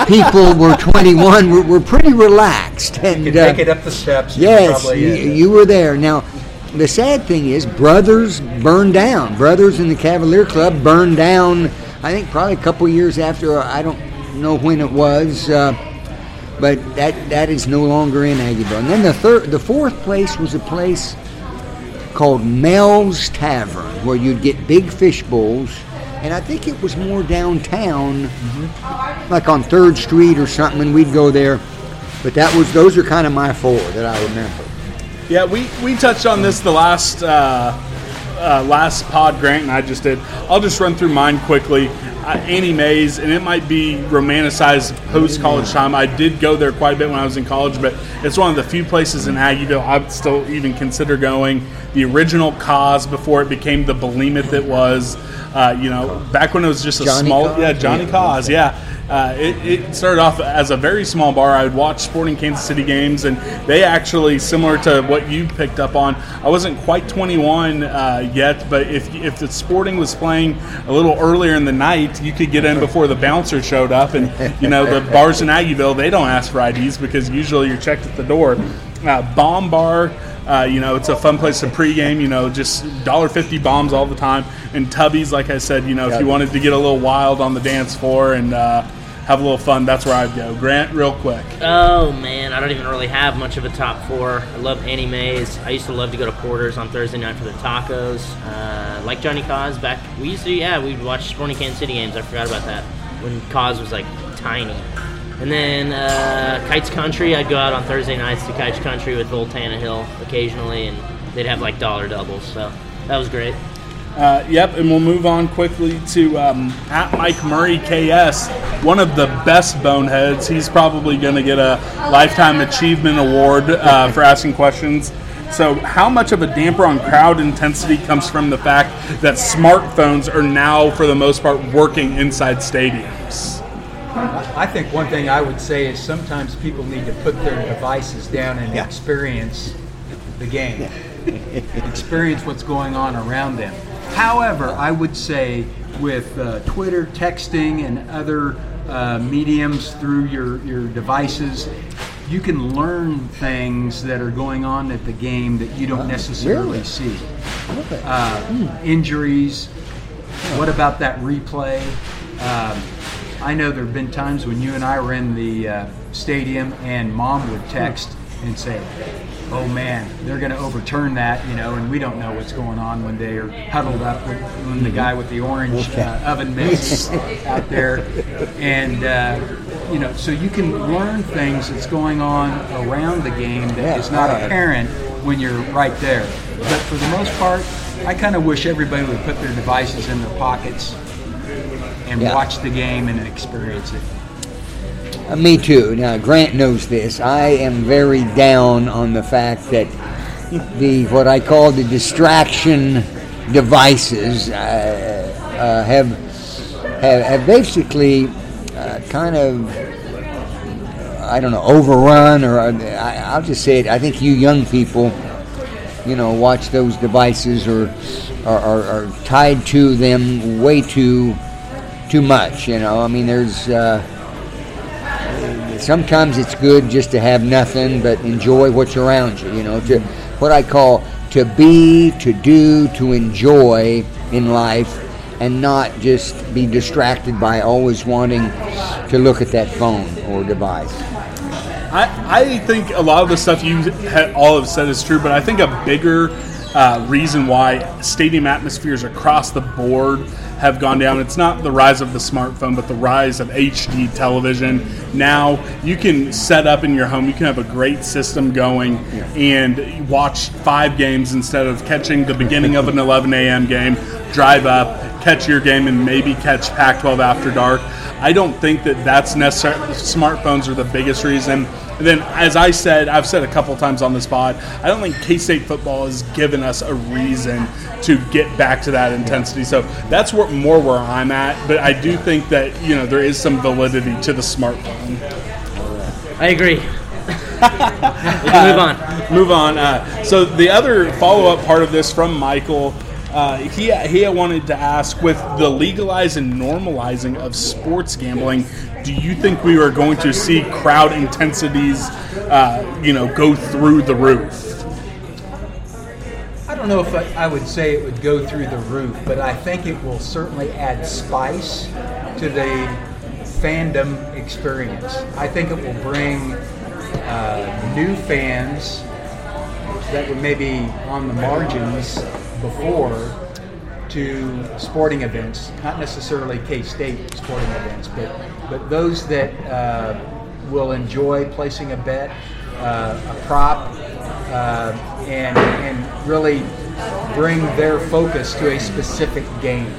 people were 21 were, were pretty relaxed. And You could uh, take it up the steps. Yes, probably, you, you were there. Now, the sad thing is, Brothers burned down. Brothers in the Cavalier Club burned down. I think probably a couple years after. I don't know when it was, uh, but that that is no longer in Aggieville. And then the third, the fourth place was a place called Mel's Tavern, where you'd get big fish bowls. And I think it was more downtown, like on Third Street or something, and we'd go there. But that was those are kind of my four that I remember. Yeah, we, we touched on this the last uh, uh, last pod, Grant and I just did. I'll just run through mine quickly. Uh, Auntie Mae's, and it might be romanticized post college time. I did go there quite a bit when I was in college, but it's one of the few places in Aggieville I would still even consider going. The original Kaw's before it became the behemoth it was. Uh, you know, back when it was just a Johnny small, Kaw's? yeah, Johnny Yeah, Kaw's, yeah. Uh, it, it started off as a very small bar. I would watch Sporting Kansas City games, and they actually, similar to what you picked up on, I wasn't quite 21 uh, yet, but if if the Sporting was playing a little earlier in the night, you could get in before the bouncer showed up. And you know, the bars in Aggieville, they don't ask for IDs because usually you're checked at the door. Uh, bomb bar. Uh, you know, it's a fun place to pregame. You know, just $1.50 bombs all the time. And Tubbies, like I said, you know, if you wanted to get a little wild on the dance floor and uh, have a little fun, that's where I'd go. Grant, real quick. Oh man, I don't even really have much of a top four. I love Auntie Mae's. I used to love to go to Porter's on Thursday night for the tacos. Uh, like Johnny Kaw's back, we used to yeah we'd watch Sporting Kansas City games. I forgot about that when Kaw's was like tiny. And then uh, Kites Country, I'd go out on Thursday nights to Kites Country with Old Tannehill occasionally, and they'd have like dollar doubles. So that was great. Uh, yep, and we'll move on quickly to um, at Mike Murray KS, one of the best boneheads. He's probably going to get a lifetime achievement award uh, for asking questions. So, how much of a damper on crowd intensity comes from the fact that smartphones are now, for the most part, working inside stadiums? I think one thing I would say is sometimes people need to put their devices down and Yeah. experience the game, experience what's going on around them. However, I would say with uh, Twitter, texting, and other uh, mediums through your, your devices, you can learn things that are going on at the game that you don't necessarily really? see. Uh, injuries. What about that replay? Um, I know there have been times when you and I were in the uh, stadium and mom would text and say, "Oh man, they're going to overturn that," you know, and we don't know what's going on when they are huddled up with when the guy with the orange uh, oven mitts out there, and uh, you know, so you can learn things that's going on around the game that Yeah, is not right. apparent when you're right there. But for the most part, I kind of wish everybody would put their devices in their pockets and Yeah. watch the game and experience it. Uh, me too. Now Grant knows this. I am very down on the fact that the what I call the distraction devices uh, uh, have, have have basically uh, kind of I don't know overrun or uh, I, I'll just say it. I think you young people, you know, watch those devices or are, are, tied to them way too too much. You know, I mean, there's. Sometimes it's good just to have nothing but enjoy what's around you you know to what i call to be to do to enjoy in life and not just be distracted by always wanting to look at that phone or device. I, I think a lot of the stuff you ha- all have said is true, but I think a bigger uh, reason why stadium atmospheres across the board have gone down. It's not the rise of the smartphone, but the rise of HD television. Now you can set up in your home, you can have a great system going and watch five games instead of catching the beginning of an 11 a.m. game, drive up, catch your game, and maybe catch Pac 12 after dark. I don't think that that's necessary. Smartphones are the biggest reason. And then, as I said, I've said a couple times on this pod, I don't think K State football has given us a reason to get back to that intensity. So that's where, more where I'm at. But I do think that you know there is some validity to the smartphone. I agree. we can move on. Move on. Uh, so the other follow-up part of this from Michael, uh, he he wanted to ask with the legalizing and normalizing of sports gambling, do you think we are going to see crowd intensities, uh, you know, go through the roof? I don't know if I, would say it would go through the roof, but I think it will certainly add spice to the fandom experience. I think it will bring uh, new fans that were maybe on the margins before to sporting events, not necessarily K-State sporting events, but but those that uh, will enjoy placing a bet, uh, a prop, uh, and and really bring their focus to a specific game.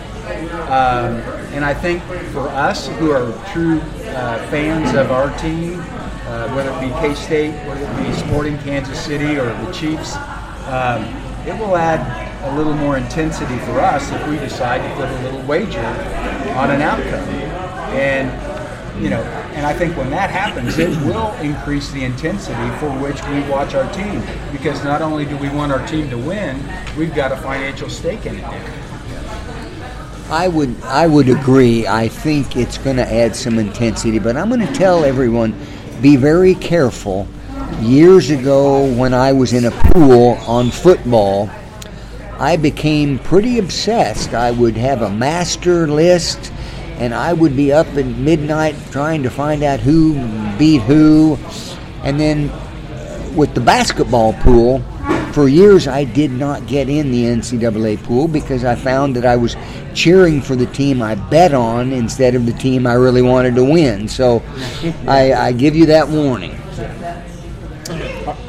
Um, and I think for us who are true uh, fans of our team, uh, whether it be K-State, whether it be Sporting Kansas City or the Chiefs, um, it will add a little more intensity for us if we decide to put a little wager on an outcome. And you know, and I think when that happens, it will increase the intensity for which we watch our team. Because not only do we want our team to win, we've got a financial stake in it. I would I would agree. I think it's going to add some intensity, but I'm going to tell everyone be very careful. Years ago when I was in a pool on football, I became pretty obsessed. I would have a master list and I would be up at midnight trying to find out who beat who. And then with the basketball pool, for years I did not get in the NCAA pool because I found that I was cheering for the team I bet on instead of the team I really wanted to win. So I, I give you that warning.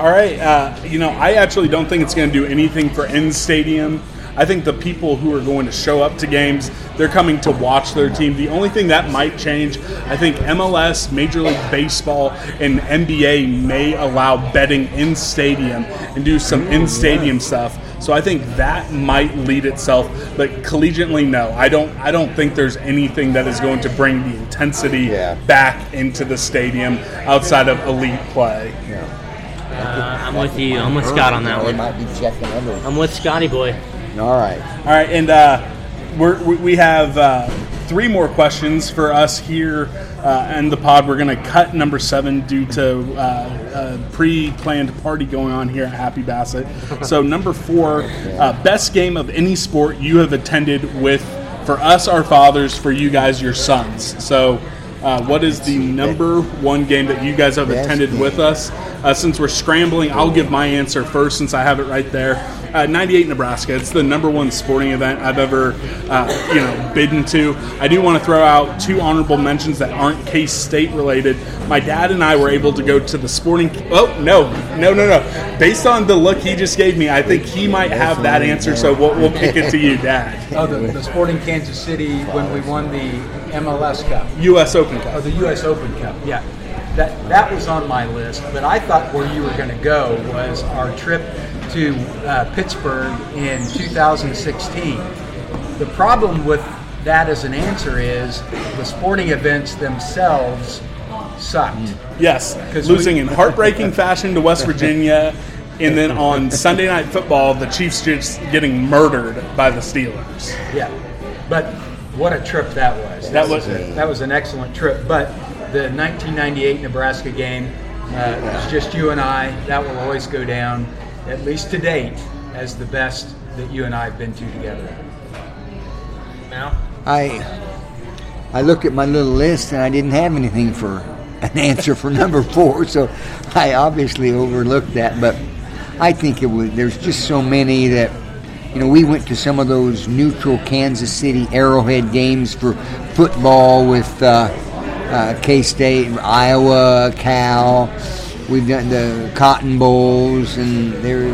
All right, uh, you know, I actually don't think it's going to do anything for in stadium I think the people who are going to show up to games, they're coming to watch their team. The only thing that might change, I think MLS, Major League Baseball, and NBA may allow betting in stadium and do some in stadium stuff. So I think that might lead itself, but collegiately, no. I don't. I don't think there's anything that is going to bring the intensity back into the stadium outside of elite play. Uh, I'm with you. I'm with Scott on that They one. might be checking over. I'm with Scotty boy. All right. All right, and uh, we're, we we have uh, three more questions for us here uh, in the pod. We're going to cut number seven due to uh, a pre-planned party going on here at Happy Basset. So number four, uh, best game of any sport you have attended with, for us, our fathers, for you guys, your sons. So. Uh, what is the number one game that you guys have attended with us? Uh, since we're scrambling, I'll give my answer first since I have it right there. Uh, 98 Nebraska. It's the number one sporting event I've ever, uh, you know, bidden to. I do want to throw out two honorable mentions that aren't K State related. My dad and I were able to go to the sporting. Oh no, no, no, no! Based on the look he just gave me, I think he might have that answer. So we'll, we'll kick it to you, Dad. Oh, the, the Sporting Kansas City when we won the MLS Cup. U.S. Open Cup. Oh, the U.S. Open Cup. Yeah, that that was on my list. But I thought where you were going to go was our trip to uh, Pittsburgh in 2016. The problem with that as an answer is the sporting events themselves sucked. Yes, 'Cause we- losing in heartbreaking fashion to West Virginia, and then on Sunday Night Football, the Chiefs just getting murdered by the Steelers. Yeah, but what a trip that was. That was- that was an excellent trip. But the 1998 Nebraska game uh, was just you and I. That will always go down, at least to date, as the best that you and I have been to together. Now, I I looked at my little list and I didn't have anything for an answer for number four, so I obviously overlooked that. But I think it was there's just so many that you know we went to some of those neutral Kansas City Arrowhead games for football with uh, uh, K State, Iowa, Cal. We've done the Cotton Bowls and there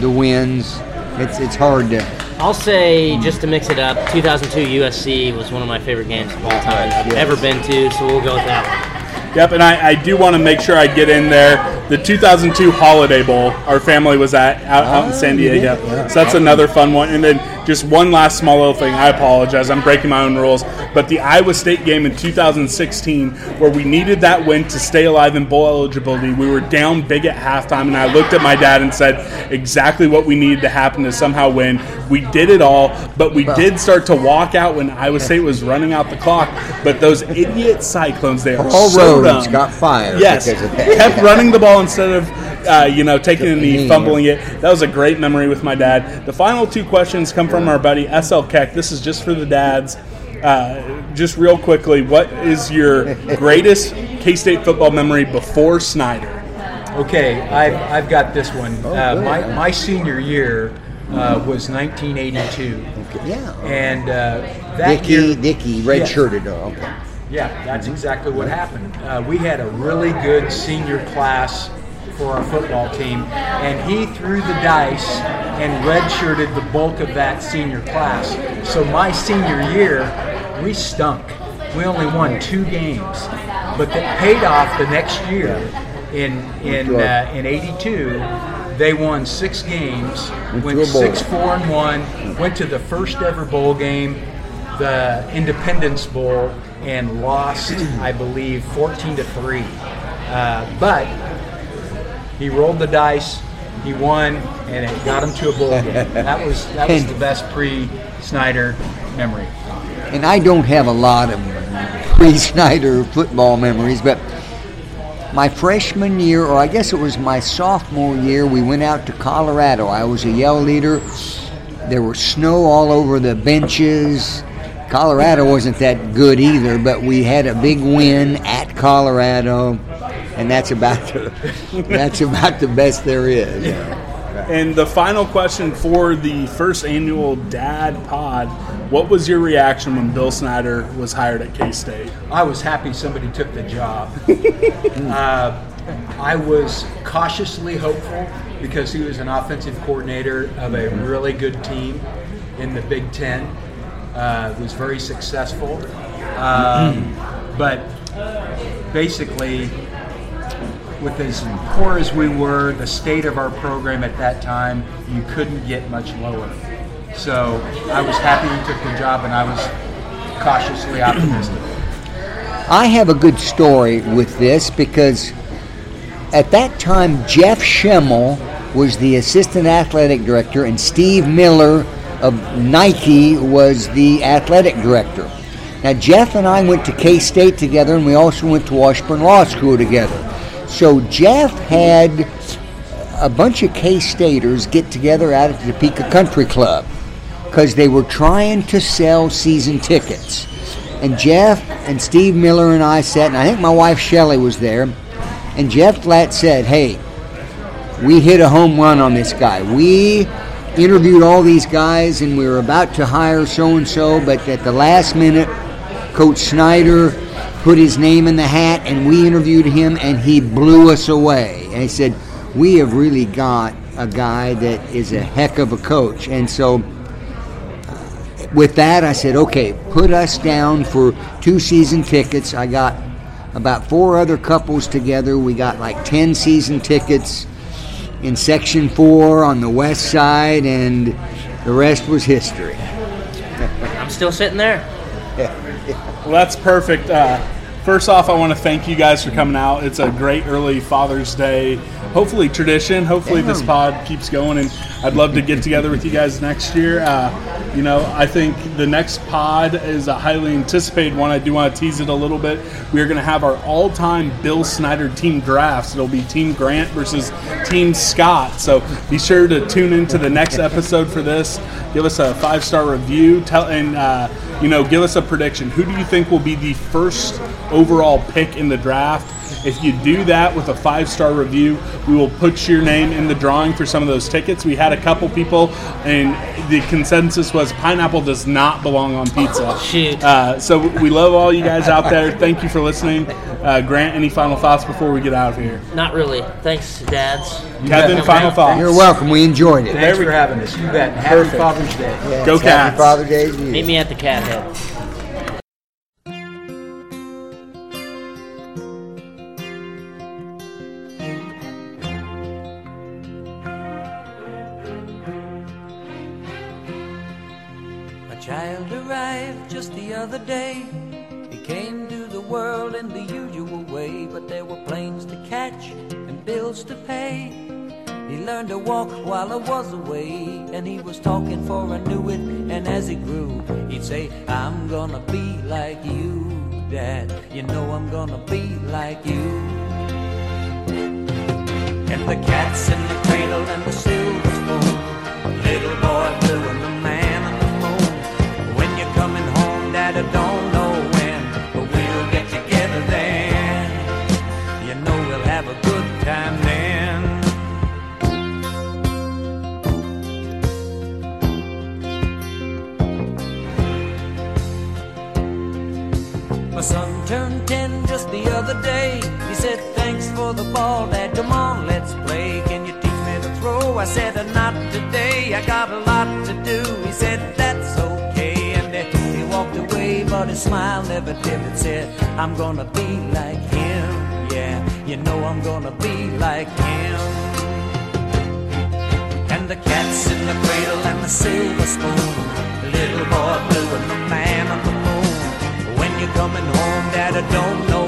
the wins. It's it's hard to. I'll say just to mix it up, 2002 USC was one of my favorite games of all time I've Yes. ever been to, so we'll go with that one. Yep, and I, I do want to make sure I get in there. The 2002 Holiday Bowl, our family was at out, out in Ah, San you did? Diego. Yeah. So that's another fun one. And then just one last small little thing. I apologize. I'm breaking my own rules. But the Iowa State game in 2016, where we needed that win to stay alive in bowl eligibility, we were down big at halftime, and I looked at my dad and said exactly what we needed to happen to somehow win. We did it all, but we did start to walk out when Iowa State was running out the clock. But those idiot Cyclones, they are All so roads dumb. got fired Yes, kept running the ball instead of uh, you know taking a knee, knee, fumbling it. That was a great memory with my dad. The final two questions come from our buddy SL Keck. This is just for the dads. Uh, just real quickly, what is your greatest K State football memory before Snyder? Okay, I've, I've got this one. uh, my, my senior year uh, was 1982. Yeah. And uh, that Dickey, year, Dickey, red Yes. shirted. Oh, okay. Yeah, that's exactly what happened. Uh, we had a really good senior class for our football team, and he threw the dice and redshirted the bulk of that senior class. So my senior year, we stunk. We only won two games, but that paid off the next year. In in uh, in '82, they won six games, Went went to a bowl. six four and one, went to the first ever bowl game the Independence Bowl and lost, I believe, 14 to three. Uh, but he rolled the dice, he won, and it got him to a bowl game. That was that was the best pre-Snyder memory. And I don't have a lot of pre-Snyder football memories, but my freshman year, or I guess it was my sophomore year, we went out to Colorado. I was a yell leader. There was snow all over the benches. Colorado wasn't that good either, but we had a big win at Colorado, and that's about the, that's about the best there is. And the final question for the first annual Dad Pod: What was your reaction when Bill Snyder was hired at K State? I was happy somebody took the job. uh, I was cautiously hopeful because he was an offensive coordinator of a really good team in the Big Ten. Uh, was very successful, um, but basically, with as poor as we were, the state of our program at that time, you couldn't get much lower. So I was happy he took the job, and I was cautiously optimistic. I have a good story with this because at that time, Jeff Schimmel was the assistant athletic director, and Steve Miller of Nike was the athletic director. Now, Jeff and I went to K State together, and we also went to Washburn Law School together. So, Jeff had a bunch of K Staters get together out at the Topeka Country Club because they were trying to sell season tickets. And Jeff and Steve Miller and I sat, and I think my wife Shelley was there. And Jeff Flat said, Hey, we hit a home run on this guy. We interviewed all these guys, and we were about to hire so and so, but at the last minute, Coach Snyder put his name in the hat, and we interviewed him, and he blew us away. And he said, We have really got a guy that is a heck of a coach. And so, with that, I said, okay, put us down for two season tickets. I got about four other couples together. We got like 10 season tickets in section four on the west side, and the rest was history. I'm still sitting there. Well, that's perfect. Uh, first off, I want to thank you guys for coming out. It's a great early Father's Day, hopefully tradition. Hopefully this pod keeps going, and I'd love to get together with you guys next year. Uh, you know, I think the next pod is a highly anticipated one. I do want to tease it a little bit. We are going to have our all-time Bill Snyder team drafts. It'll be Team Grant versus Team Scott. So be sure to tune into the next episode for this. Give us a five-star review. Tell and uh, you know, give us a prediction. Who do you think will be the first overall pick in the draft? If you do that with a five star review, we will put your name in the drawing for some of those tickets. We had a couple people, and the consensus was pineapple does not belong on pizza. Shoot. Uh, so we love all you guys out there. Thank you for listening. Uh, Grant, any final thoughts before we get out of here? Not really. Thanks, dads. Kevin, final thoughts. You're welcome. We enjoyed it. Thanks for having us. You bet. Happy Father's Day. Yes, Go Happy Cats. Father's Day to you. Meet me at the cat head. While I was away, and he was talking for I knew it. And as he grew, he'd say, I'm gonna be like you, Dad. You know I'm gonna be like you. And the cat's in the cradle and the He said, Thanks for the ball, Dad. Come on, let's play. Can you teach me to throw? I said, "Uh, Not today. I got a lot to do. He said, That's okay. And then he walked away, but his smile never dimmed. Said, I'm gonna be like him. Yeah, you know I'm gonna be like him. And the cat's in the cradle and the silver spoon. Little boy blue and the man on the moon. When you're coming home, Dad, I don't know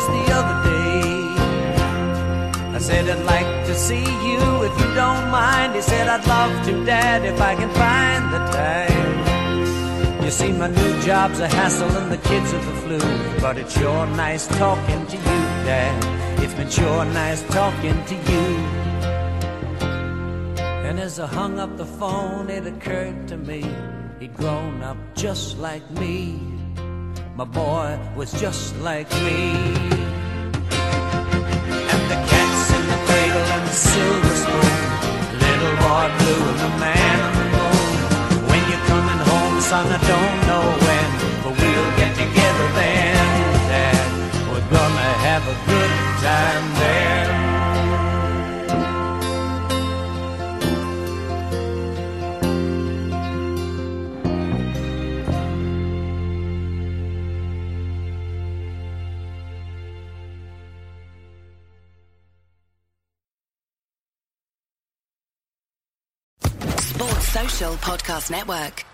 just the other day. I said, I'd like to see you if you don't mind. He said, I'd love to, Dad, if I can find the time. You see, my new job's a hassle and the kids are the flu. But it's sure nice talking to you, Dad. It's been sure nice talking to you. And as I hung up the phone, it occurred to me he'd grown up just like me. My boy was just like me. And the cat's in the cradle and the silver spoon. Little boy blue and the man on the moon. When you're coming home, son, I don't know when, but we'll get together then, Dad. We're gonna have a good time there. Podcast Network.